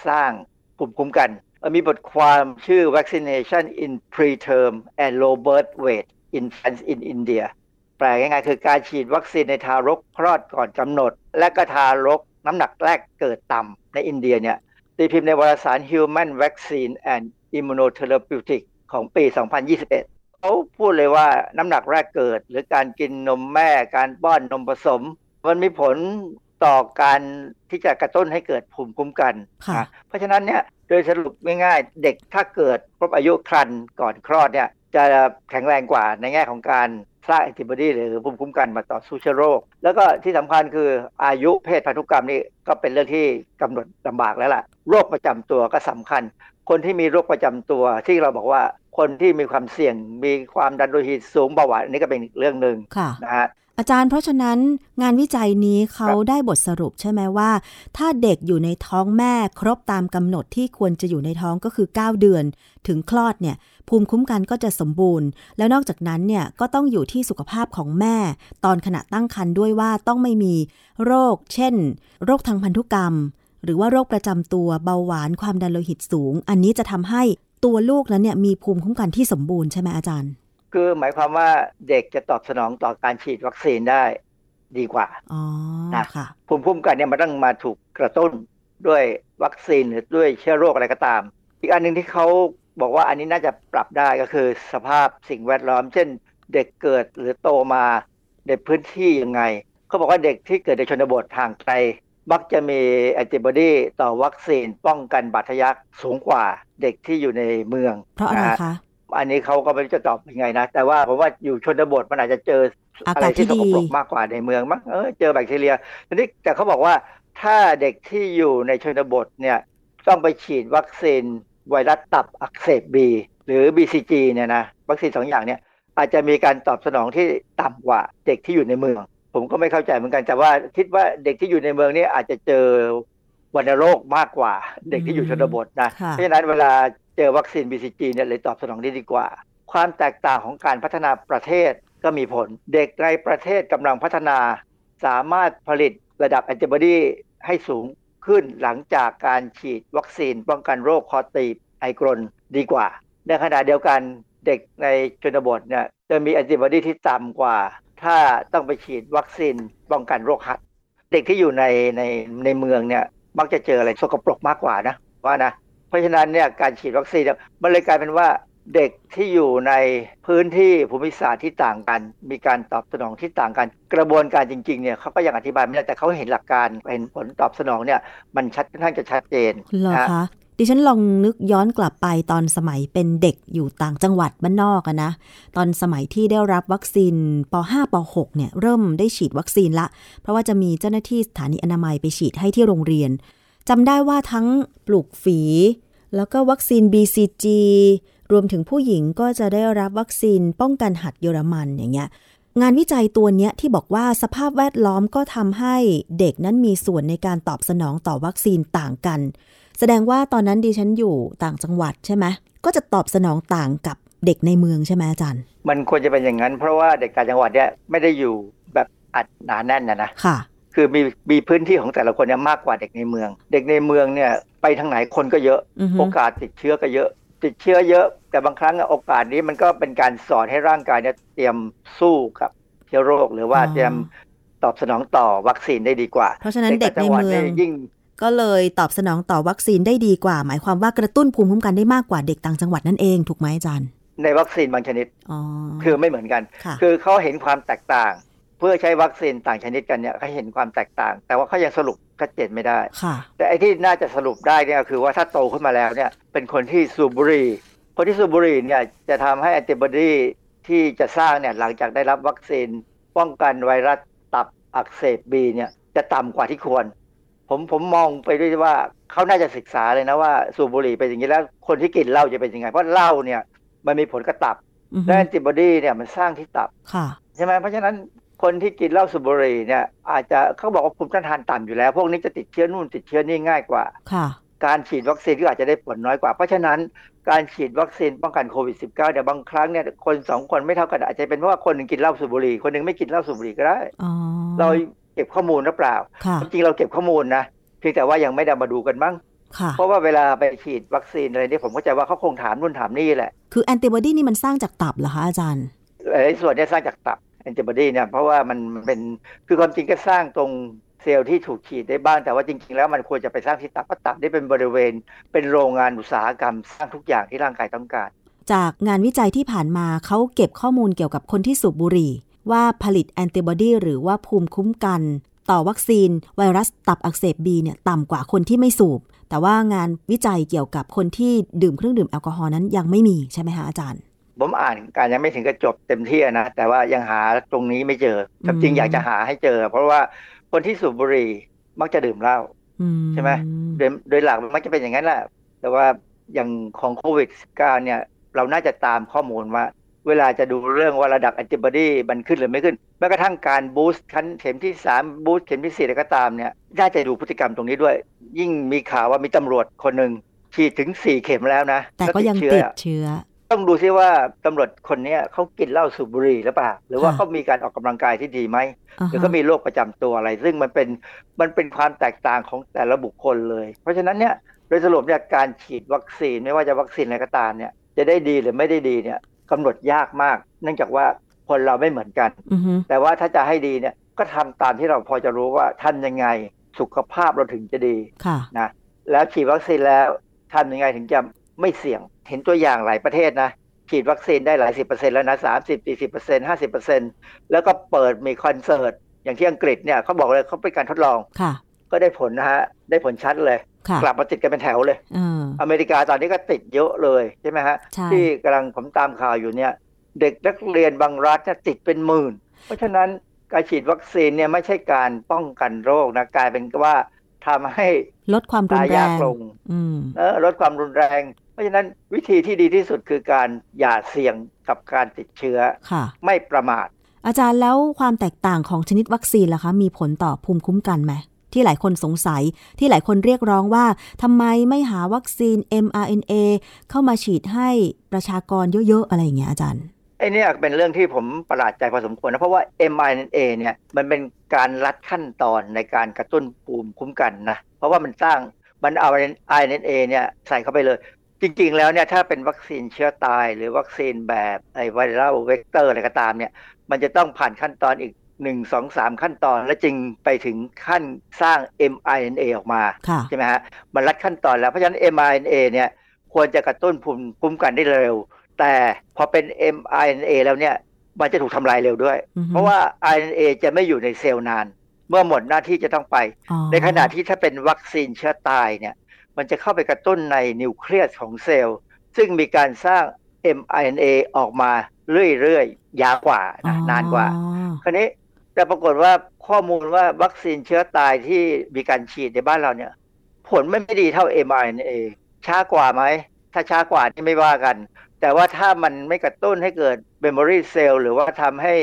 สร้างภูมิคุ้มกัน มีบทความชื่อ vaccination in preterm and low birth weight infants in India ลง่ายๆคือการฉีดวัคซีนในทารกคลอดก่อนกำหนด และก็ทารกน้ำหนักแรกเกิดต่ำในอินเดียเนี่ยตีพิมพ์ในวารสาร Human Vaccine and Immunotherapeutic ของปี 2021 เขาพูดเลยว่าน้ำหนักแรกเกิด หรือการกินนมแม่การป้อนนมผสม มันมีผลต่อการที่จะกระตุ้นให้เกิดภูมิคุ้มกัน เพราะฉะนั้นเนี่ยโดยสรุปง่ายๆ เด็กถ้าเกิดครบอายุครรภ์ก่อนคลอดเนี่ย จะแข็งแรงกว่าในแง่ของการสร้างแอนติบอดีหรือภูมิคุ้มกันมาต่อสู้เชื้อโรค แล้วก็ที่สำคัญคืออายุเพศพันธุกรรมนี่ก็เป็นเรื่องที่กำหนดลำบากแล้วล่ะ โรคประจำตัวก็สำคัญ คนที่มีโรคประจำตัวที่เราบอกว่าคนที่มีความเสี่ยงมีความดันโลหิตสูงเบาหวานนี่ก็เป็นเรื่องหนึ่งนะฮะอาจารย์เพราะฉะนั้นงานวิจัยนี้เขาได้บทสรุปใช่ไหมว่า ถ้าเด็กอยู่ในท้องแม่ครบตามกำหนดที่ควรจะอยู่ในท้องก็คือ 9 เดือน ถึงคลอดเนี่ย ภูมิคุ้มกันก็จะสมบูรณ์ แล้วนอกจากนั้นเนี่ยก็ต้องอยู่ที่สุขภาพของแม่ ตอนขณะตั้งครรภ์ด้วยว่าต้องไม่มีโรค เช่น โรคทางพันธุกรรม หรือว่าโรคประจำตัวเบาหวานความดันโลหิตสูง อันนี้จะทำให้ตัวลูกนั้นเนี่ยมีภูมิคุ้มกันที่สมบูรณ์ใช่ไหมอาจารย์ คือหมายความว่าเด็กจะตอบสนองต่อการฉีดวัคซีนได้ดีกว่าอ๋อนะค่ะภูมิคุ้มกันเนี่ยมันต้องมาถูกกระตุ้นด้วยวัคซีนหรือด้วยเชื้อโรคอะไรก็ตาม อีกอันหนึ่งที่เขา บอกว่าอันนี้น่าจะปรับได้ก็คือสภาพสิ่งแวดล้อม เช่น เด็กเกิดหรือโตมาในพื้นที่ยังไงเขาบอกว่าเด็กที่เกิดในชนบทห่างไกลมักจะมีแอนติบอดีต่อวัคซีนป้องกันบาดทะยักสูงกว่าเด็กที่อยู่ในเมือง เพราะอะไรนฮคะ อันนี้เขาก็ไม่รู้จะตอบยังไงนะ แต่ว่าผมว่าอยู่ชนบทมันอาจจะเจออาอะกาไรศที่ที่สกปรกดีมากกว่าในเมืองมั้งเออเจอแบคทีเรียทีนี้แต่เขาบอกว่าถ้าเด็กที่อยู่ในชนบทเนี่ยต้องไปฉีดวัคซีน ไวรัสตับอักเสบบีหรือ BCG เนี่ยนะวัคซีนสองอย่างเนี่ยอาจจะมีการตอบสนองที่ต่ำกว่าเด็กที่อยู่ในเมือง ผมก็ไม่เข้าใจเหมือนกันแต่ว่าคิดว่าเด็กที่อยู่ในเมืองนี่อาจจะเจอวัณโรคมากกว่าเด็กที่อยู่ชนบทนะค่ะเพราะฉะนั้นเวลาเจอวัคซีน BCG เนี่ยเลยตอบสนองได้ดีกว่า ความแตกต่างของการพัฒนาประเทศก็มีผล เด็กในประเทศกำลังพัฒนา สามารถผลิตระดับแอนติบอดีให้สูง ขึ้นหลังจากการฉีดวัคซีนป้องกันโรคคอตีบไอกรนดีกว่า ในขณะเดียวกันเด็กในชนบทเนี่ยจะมีแอนติบอดีที่ต่ำกว่า ถ้าต้องไปฉีดวัคซีนป้องกันโรคหัด เด็กที่อยู่ในในในเมืองเนี่ยมักจะเจออะไรสกปรกมากกว่านะว่านะ เพราะฉะนั้นเนี่ยการฉีดวัคซีนมันเลยกลายเป็นว่า เด็กที่อยู่ในพื้นที่ภูมิศาสตร์ที่ต่างกัน มีการตอบสนองที่ต่างกัน กระบวนการจริงๆเนี่ยเขาก็ยังอธิบายไม่ได้แต่เขาเห็นหลักการเห็นผลตอบสนองเนี่ยมันชัดค่อนข้างจะชัดเจนเหรอนะคะดิฉันลองนึกย้อนกลับไปตอนสมัยเป็นเด็กอยู่ต่างจังหวัดบ้านนอกอะนะ ตอนสมัยที่ได้รับวัคซีนป .5 ป .6 เนี่ยเริ่มได้ฉีดวัคซีนละ เพราะว่าจะมีเจ้าหน้าที่สถานีอนามัยไปฉีดให้ที่โรงเรียนจำได้ว่าทั้งปลูกฝี แล้วก็วัคซีน BCG รวมถึงผู้หญิงก็จะได้รับวัคซีนป้องกันหัดเยอรมันอย่างเงี้ยงานวิจัยตัวเนี้ยที่บอกว่าสภาพแวดล้อมก็ทำให้เด็กนั้นมีส่วนในการตอบสนองต่อวัคซีนต่างกัน แสดงว่าตอนนั้นดิฉันอยู่ต่างจังหวัดใช่ไหมก็จะตอบสนองต่างกับเด็กในเมืองใช่ไหมอาจารย์ มันควรจะเป็นอย่างนั้น เพราะว่าเด็กต่างจังหวัดเนี่ยไม่ได้อยู่แบบอัดหนาแน่นนะนะค่ะ คือมีมีพื้นที่ของแต่ละคนเนี่ยมากกว่าเด็กในเมือง เด็กในเมืองเนี่ยไปทางไหนคนก็เยอะอือฮึโอกาสติดเชื้อก็เยอะ ติดเชื้อเยอะ แต่บางครั้งโอกาสนี้มันก็เป็นการสอนให้ร่างกายเนี่ยเตรียมสู้กับเชื้อโรคหรือว่าเตรียมตอบสนองต่อวัคซีนได้ดีกว่า เพราะฉะนั้นเด็กในเมืองต่างจัหวัดนี่ยิ่งก็เลยตอบสนองต่อวัคซีนได้ดีกว่า หมายความว่ากระตุ้นภูมิคุ้มกันได้มากกว่าเด็กต่างจังหวัดนั่นเองถูกไหมอาจารย์ ในวัคซีนบางชนิดอ๋อคือไม่เหมือนกันค่ะคือเขาเห็นความแตกต่างเพื่อใช้วัคซีนต่างชนิดกันเนี่ยเขาเห็นความแตกต่าง แต่ว่าเขายังสรุปชัดเจนไม่ได้ค่ะแต่ไอ้ที่น่าจะสรุปได้เนี่ยคือว่าถ้าโตขึ้นมาแล้วเนี่ยเป็นคนที่สูบบุหรี่คนที่สูบบุหรี่เนี่ยจะทำให้แอนติบอดีที่จะสร้างเนี่ยหลังจากได้รับวัคซีน ป้องกันไวรัสตับอักเสบบีเนี่ยจะต่ำกว่าที่ควร ผมผมมองไปด้วยว่าเขาน่าจะศึกษาเลยนะว่าสูบบุหรี่เป็นอย่างนี้แล้วคนที่กินเหล้าจะเป็นยังไงเพราะเหล้าเนี่ยมันมีผลกระตับอือฮึและแอนติบอดีเนี่ยมันสร้างที่ตับค่ะใช่ไหมเพราะฉะนั้น คนที่กินเหล้าสูบบุหรี่เนี่ย อาจจะเขาบอกว่าภูมิต้านทานต่ำอยู่แล้ว พวกนี้จะติดเชื้อนู่นติดเชื้อนี่ง่ายกว่าค่ะการฉีดวัคซีนก็อาจจะได้ผลน้อยกว่า เพราะฉะนั้นการฉีดวัคซีนป้องกันโควิด -19 เนี่ยบางครั้งเนี่ยคนสองคนไม่เท่ากันอาจจะเป็นเพราะว่าคนหนึ่งกินเหล้าสูบบุหรี่คนหนึ่งไม่กินเหล้าสูบบุหรี่ก็ได้อ๋อเราเก็บข้อมูลหรือเปล่าค่ะจริงๆเราเก็บข้อมูลนะเพียงแต่ว่ายังไม่ได้มาดูกันมั้งค่ะเพราะว่าเวลาไปฉีดวัคซีนอะไรนี่ผมเข้าใจว่าเขาคงถามนู่นถามนี่แหละ คือแอนติบอดีนี่มันสร้างจากตับเหรอคะอาจารย์หลายส่วนเนี่ยสร้างจากตับ แอนติบอดีเนี่ยเพราะว่ามันเป็นคือความจริงก็สร้างตรงเซลล์ที่ถูกฉีดได้บ้างแต่ว่าจริง ๆ แล้วมันควรจะไปสร้างที่ตับเพราะตับได้เป็นบริเวณ เป็นโรงงานอุตสาหกรรม สร้างทุกอย่างที่ร่างกายต้องการ จากงานวิจัยที่ผ่านมาเขาเก็บข้อมูลเกี่ยวกับคนที่สูบบุหรี่ ว่าผลิตแอนติบอดีหรือว่าภูมิคุ้มกัน ต่อวัคซีน ไวรัสตับอักเสบบีเนี่ยต่ำกว่าคนที่ไม่สูบ แต่ว่างานวิจัยเกี่ยวกับคนที่ดื่มเครื่องดื่มแอลกอฮอล์นั้นยังไม่มีใช่ไหมคะอาจารย์ ผมอ่านการยังไม่ถึงกับจบเต็มที่นะแต่ว่ายังหาตรงนี้ไม่เจอความจริงอืมอยากจะหาให้เจอ เพราะว่าคนที่สูบบุหรี่มักจะดื่มเหล้าอืมใช่ไหมโดยโดยหลักมันมักจะเป็นอย่างนั้นแหละแต่ว่าอย่างของโควิด -19 เนี่ย เราน่าจะตามข้อมูลว่า เวลาจะดูเรื่องว่าระดับแอนติบอดีมันขึ้นหรือไม่ขึ้นแม้กระทั่งการบูสต์ขั้นเข็มที่ 3 บูสต์เข็มที่4อะไรก็ตามเนี่ยน่าจะดูพฤติกรรมตรงนี้ด้วย ยิ่งมีข่าวว่ามีตำรวจคนหนึ่งฉีดถึง 4 เข็มแล้วนะแต่ก็ล้วยังเชื้อติดเชื้อ ต้องดูซิว่าตำรวจคนเนี้ยเขากินเหล้าสูบบุหรี่หรือเปล่า หรือว่าค่ะเขามีการออกกำลังกายที่ดีไหมอ่าฮะหรือเขามีโรคประจำตัวอะไร ซึ่งมันเป็นมันเป็นความแตกต่างของแต่ละบุคคลเลย เพราะฉะนั้นเนี่ยโดยสรุปเนี่ยการฉีดวัคซีนไม่ว่าจะวัคซีนอะไรก็ตามเนี่ยจะได้ดีหรือไม่ได้ดีเนี่ยกำหนดยากมาก เนื่องจากว่าคนเราไม่เหมือนกันอือฮึแต่ว่าถ้าจะให้ดีเนี่ยก็ทำตามที่เราพอจะรู้ว่าทำยังไงสุขภาพเราถึงจะดีค่ะนะแล้วฉีดวัคซีนแล้วทำยังไงถึงจะ ไม่เสี่ยง เห็นตัวอย่างหลายประเทศนะ ฉีดวัคซีนได้หลายสิบเปอร์เซ็นต์แล้วนะสามสิบสี่สิบเปอร์เซ็นต์ห้าสิบเปอร์เซ็นต์แล้วก็เปิดมีคอนเสิร์ต อย่างที่อังกฤษเนี่ยเขาบอกเลยเขาเป็นการทดลองค่ะก็ได้ผลนะฮะ ได้ผลชัดเลยค่ะกลับมาติดกันเป็นแถวเลยเอออเมริกาตอนนี้ก็ติดเยอะเลยใช่ไหมฮะใช่ที่กำลังผมตามข่าวอยู่เนี่ย เด็กนักเรียนบางรัฐเนี่ยติดเป็นหมื่น เพราะฉะนั้นการฉีดวัคซีนเนี่ยไม่ใช่การป้องกันโรคนะกลายเป็นว่าทำให้ลดความรุตานยแรยากงลงอืมเออลดความรุนแรง เพราะฉะนั้นวิธีที่ดีที่สุดคือการอย่าเสี่ยงกับการติดเชื้อค่ะไม่ประมาท อาจารย์แล้วความแตกต่างของชนิดวัคซีนล่ะคะ มีผลต่อภูมิคุ้มกันไหมที่หลายคนสงสัยที่หลายคนเรียกร้องว่าทำไมไม่หาวัคซีน mRNA เข้ามาฉีดให้ประชากรเยอะๆ อะไรอย่างเงี้ยอาจารย์ไอ้เนี่ยเป็นเรื่องที่ผมประหลาดใจพอสมควรนะ เพราะว่า mRNA เนี่ยมันเป็นการลัดขั้นตอนในการกระตุ้นภูมิคุ้มกันนะ เพราะว่ามันสร้างมันเอา RNA เนี่ยใส่เข้าไปเลย จริงๆ แล้วเนี่ยถ้าเป็นวัคซีนเชื้อตาย หรือวัคซีนแบบไอ้ viral vector อะไรก็ตามเนี่ย มันจะต้องผ่านขั้นตอนอีก1 2 3ขั้นตอน แล้วจึงไปถึงขั้นสร้าง mRNA ออกมาค่ะใช่ไหมฮะมันรัดขั้นตอนแล้วเพราะฉะนั้น mRNA เนี่ยควรจะกระตุ้นภูมิคุ้มกันได้เร็ว แต่พอเป็น mRNA แล้วเนี่ยมันจะถูกทำลายเร็วด้วยอือฮึเพราะว่า RNA จะไม่อยู่ในเซลล์นาน เมื่อหมดหน้าที่จะต้องไปอ๋อในขณะที่ถ้าเป็นวัคซีนเชื้อตายเนี่ย มันจะเข้าไปกระตุ้นในนิวเคลียสของเซลล์ ซึ่งมีการสร้าง mRNA ออกมาเรื่อยๆ ยาวกว่านะนานกว่า คราวนี้แต่ปรากฏว่าข้อมูลว่าวัคซีนเชื้อตายที่มีการฉีดในบ้านเราเนี่ย ผลไม่ดีเท่า mRNA ช้ากว่าไหม ถ้าช้ากว่านี่ไม่ว่ากัน แต่ว่าถ้ามันไม่กระตุ้นให้เกิด memory cell หรือว่าทำให้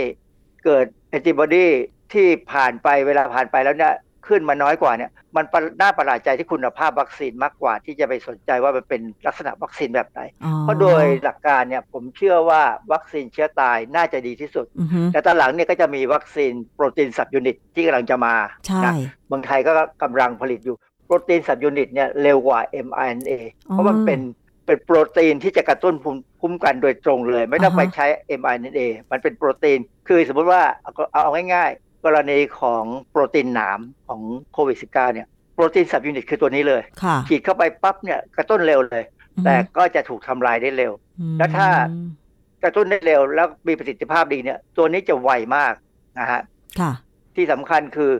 เกิดแอนติบอดีที่ผ่านไปเวลาผ่านไปแล้วเนี่ย ขึ้นมาน้อยกว่าเนี่ยมันน่าประหลาดใจที่คุณภาพวัคซีนมากกว่า ที่จะไปสนใจว่ามันเป็นลักษณะวัคซีนแบบไหน เพราะโดยหลักการเนี่ยผมเชื่อว่าวัคซีนเชื้อตายน่าจะดีที่สุด แต่ตอนหลังเนี่ยก็จะมีวัคซีนโปรตีน subunit ที่กำลังจะมานะเมืองไทยก็กำลังผลิตอยู่โปรตีน subunit เนี่ยเร็วกว่า mRNA เพราะมันเป็นเป็นโปรตีนที่จะกระตุ้นภูมิคุ้มกันโดยตรงเลย ไม่ต้องไปใช้ mRNA มันเป็นโปรตีน คือสมมติว่าเอาเอาง่ายๆ กรณีของโปรตีนหนามของโควิด -19 เนี่ยโปรตีนสับยูนิตคือตัวนี้เลยฉีดเข้าไปปั๊บเนี่ยกระตุ้นเร็วเลย แต่ก็จะถูกทำลายได้เร็ว แล้วถ้ากระตุ้นได้เร็วแล้วมีประสิทธิภาพดีเนี่ย ตัวนี้จะไวมากนะฮะที่สำคัญคือ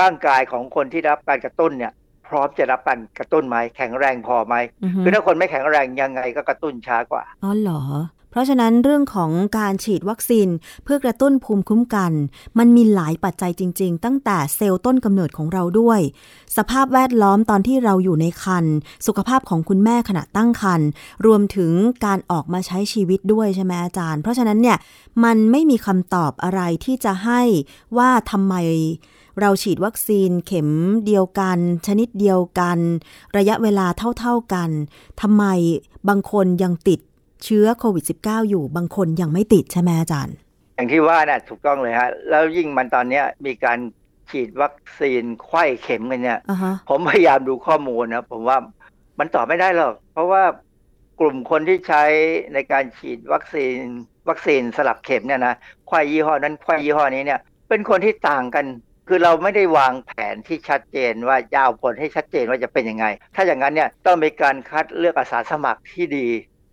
ร่างกายของคนที่รับการกระตุ้นเนี่ยพร้อมจะรับการกระตุ้นไหมแข็งแรงพอไหมคือถ้าคนไม่แข็งแรงยังไงก็กระตุ้นช้ากว่าอ๋อเหรอ เพราะฉะนั้นเรื่องของการฉีดวัคซีนเพื่อกระตุ้นภูมิคุ้มกัน มันมีหลายปัจจัยจริง ๆ ตั้งแต่เซลล์ต้นกำเนิดของเราด้วย สภาพแวดล้อมตอนที่เราอยู่ในคันสุขภาพของคุณแม่ขณะตั้งคันรวมถึงการออกมาใช้ชีวิตด้วยใช่ไหมอาจารย์ เพราะฉะนั้นเนี่ยมันไม่มีคำตอบอะไรที่จะให้ว่าทำไมเราฉีดวัคซีนเข็มเดียวกัน ชนิดเดียวกัน ระยะเวลาเท่าๆกันทำไมบางคนยังติด เชื้อโควิด -19 อยู่บางคนยังไม่ติดใช่ไหมอาจารย์ อย่างที่ว่านะ่ะถูกต้องเลยฮะ แล้วยิ่งมันตอนนี้มีการฉีดวัคซีนไข้เข็มกันเนี่ย uh-huh. ผมพยายามดูข้อมูลนะ ผมว่ามันตอบไม่ได้หรอก เพราะว่ากลุ่มคนที่ใช้ในการฉีดวัคซีนวัคซีนสลับเข็มเนี่ยนะไข้ยี่ห้อนั้นไข้ยี่ห้อนี้เนี่ยเป็นคนที่ต่างกันคือเราไม่ได้วางแผนที่ชัดเจนว่ายาวผลให้ชัดเจนว่าจะเป็นยังไง ถ้าอย่างนั้นเนี่ยต้องมีการคัดเลือกอาสาสมัครที่ดี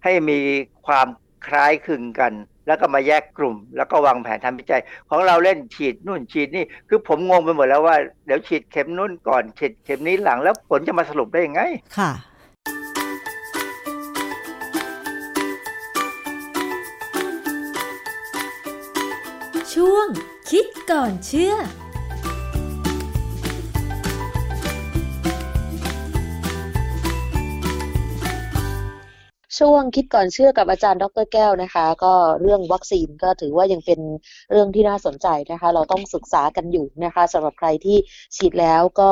ให้มีความคล้ายคลึงกัน แล้วก็มาแยกกลุ่ม แล้วก็วางแผนทำวิจัย ของเราเล่นฉีดนู่นฉีดนี่ คือผมงงไปหมดแล้วว่าเดี๋ยวฉีดเข็มนู่นก่อนฉีดเข็มนี้หลังแล้วผลจะมาสรุปได้ยังไง ค่ะ ช่วงคิดก่อนเชื่อ ช่วงคิดก่อนเชื่อกับอาจารย์ดรแก้วนะคะ ก็เรื่องวัคซีนก็ถือว่ายังเป็นเรื่องที่น่าสนใจนะคะ เราต้องศึกษากันอยู่นะคะสำหรับใครที่ฉีดแล้วก็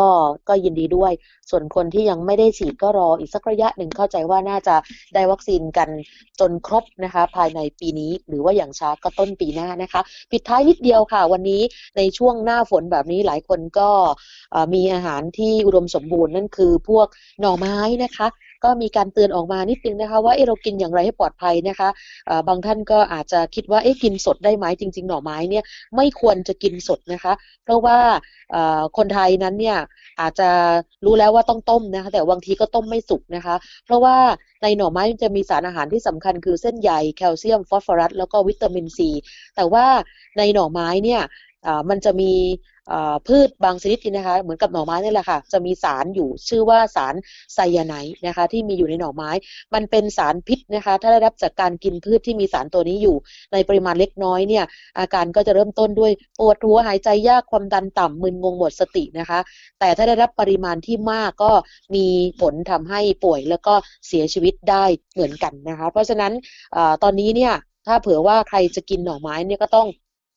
ก็ยินดีด้วย ส่วนคนที่ยังไม่ได้ฉีดก็รออีกสักระยะหนึ่งเข้าใจว่าน่าจะได้วัคซีนกันจนครบนะคะ ภายในปีนี้หรือว่าอย่างช้าก็ต้นปีหน้านะคะ ปิดท้ายนิดเดียวค่ะ วันนี้ในช่วงหน้าฝนแบบนี้หลายคนก็มีอาหารที่อุดมสมบูรณ์นั่นคือพวกหน่อไม้นะคะ ก็มีการเตือนออกมานิดนึงนะคะว่าเอเรากินอย่างไรให้ปลอดภัยนะคะะบางท่านก็อาจจะคิดว่าเอ๊ะกินสดได้ไหมจริง ๆ หน่อไม้เนี่ยไม่ควรจะกินสดนะคะ เพราะว่าคนไทยนั้นเนี่ยอาจจะรู้แล้วว่าต้องต้มนะคะแต่บางทีก็ต้มไม่สุกนะคะ เพราะว่าในหน่อไม้จะมีสารอาหารที่สำคัญคือเส้นใยแคลเซียมฟอสฟอรัสแล้วก็วิตามินซีแต่ว่าในหน่อไม้เนี่ย มันจะมีพืชบางชนิดนะคะ เหมือนกับหน่อไม้นี่แหละค่ะ จะมีสารอยู่ชื่อว่าสารไซยาไนด์นะคะ ที่มีอยู่ในหน่อไม้ มันเป็นสารพิษนะคะ ถ้าได้รับจากการกินพืชที่มีสารตัวนี้อยู่ ในปริมาณเล็กน้อยเนี่ย อาการก็จะเริ่มต้นด้วยปวดหัวหายใจยากความดันต่ำมึนงงหมดสตินะคะ แต่ถ้าได้รับปริมาณที่มากก็มีผลทำให้ป่วยแล้วก็เสียชีวิตได้เหมือนกันนะคะ เพราะฉะนั้นอตอนนี้เนี่ยถ้าเผื่อว่าใครจะกินหน่อไม้เนี่ยก็ต้อง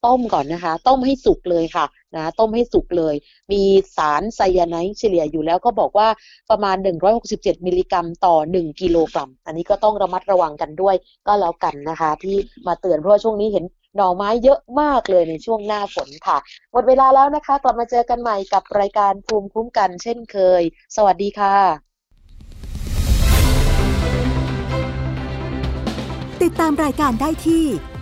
ต้มก่อนนะคะ ต้มให้สุกเลยค่ะนะต้มให้สุกเลย มีสารไซยาไนด์เฉลี่ยอยู่แล้วก็บอกว่าประมาณ 167 มิลลิกรัมต่อ 1 กิโลกรัม อันนี้ก็ต้องระมัดระวังกันด้วยก็แล้วกันนะคะ ที่มาเตือนเพราะว่าช่วงนี้เห็นหน่อไม้เยอะมากเลยในช่วงหน้าฝนค่ะ หมดเวลาแล้วนะคะ กลับมาเจอกันใหม่กับรายการภูมิคุ้มกันเช่นเคย สวัสดีค่ะ ติดตามรายการได้ที่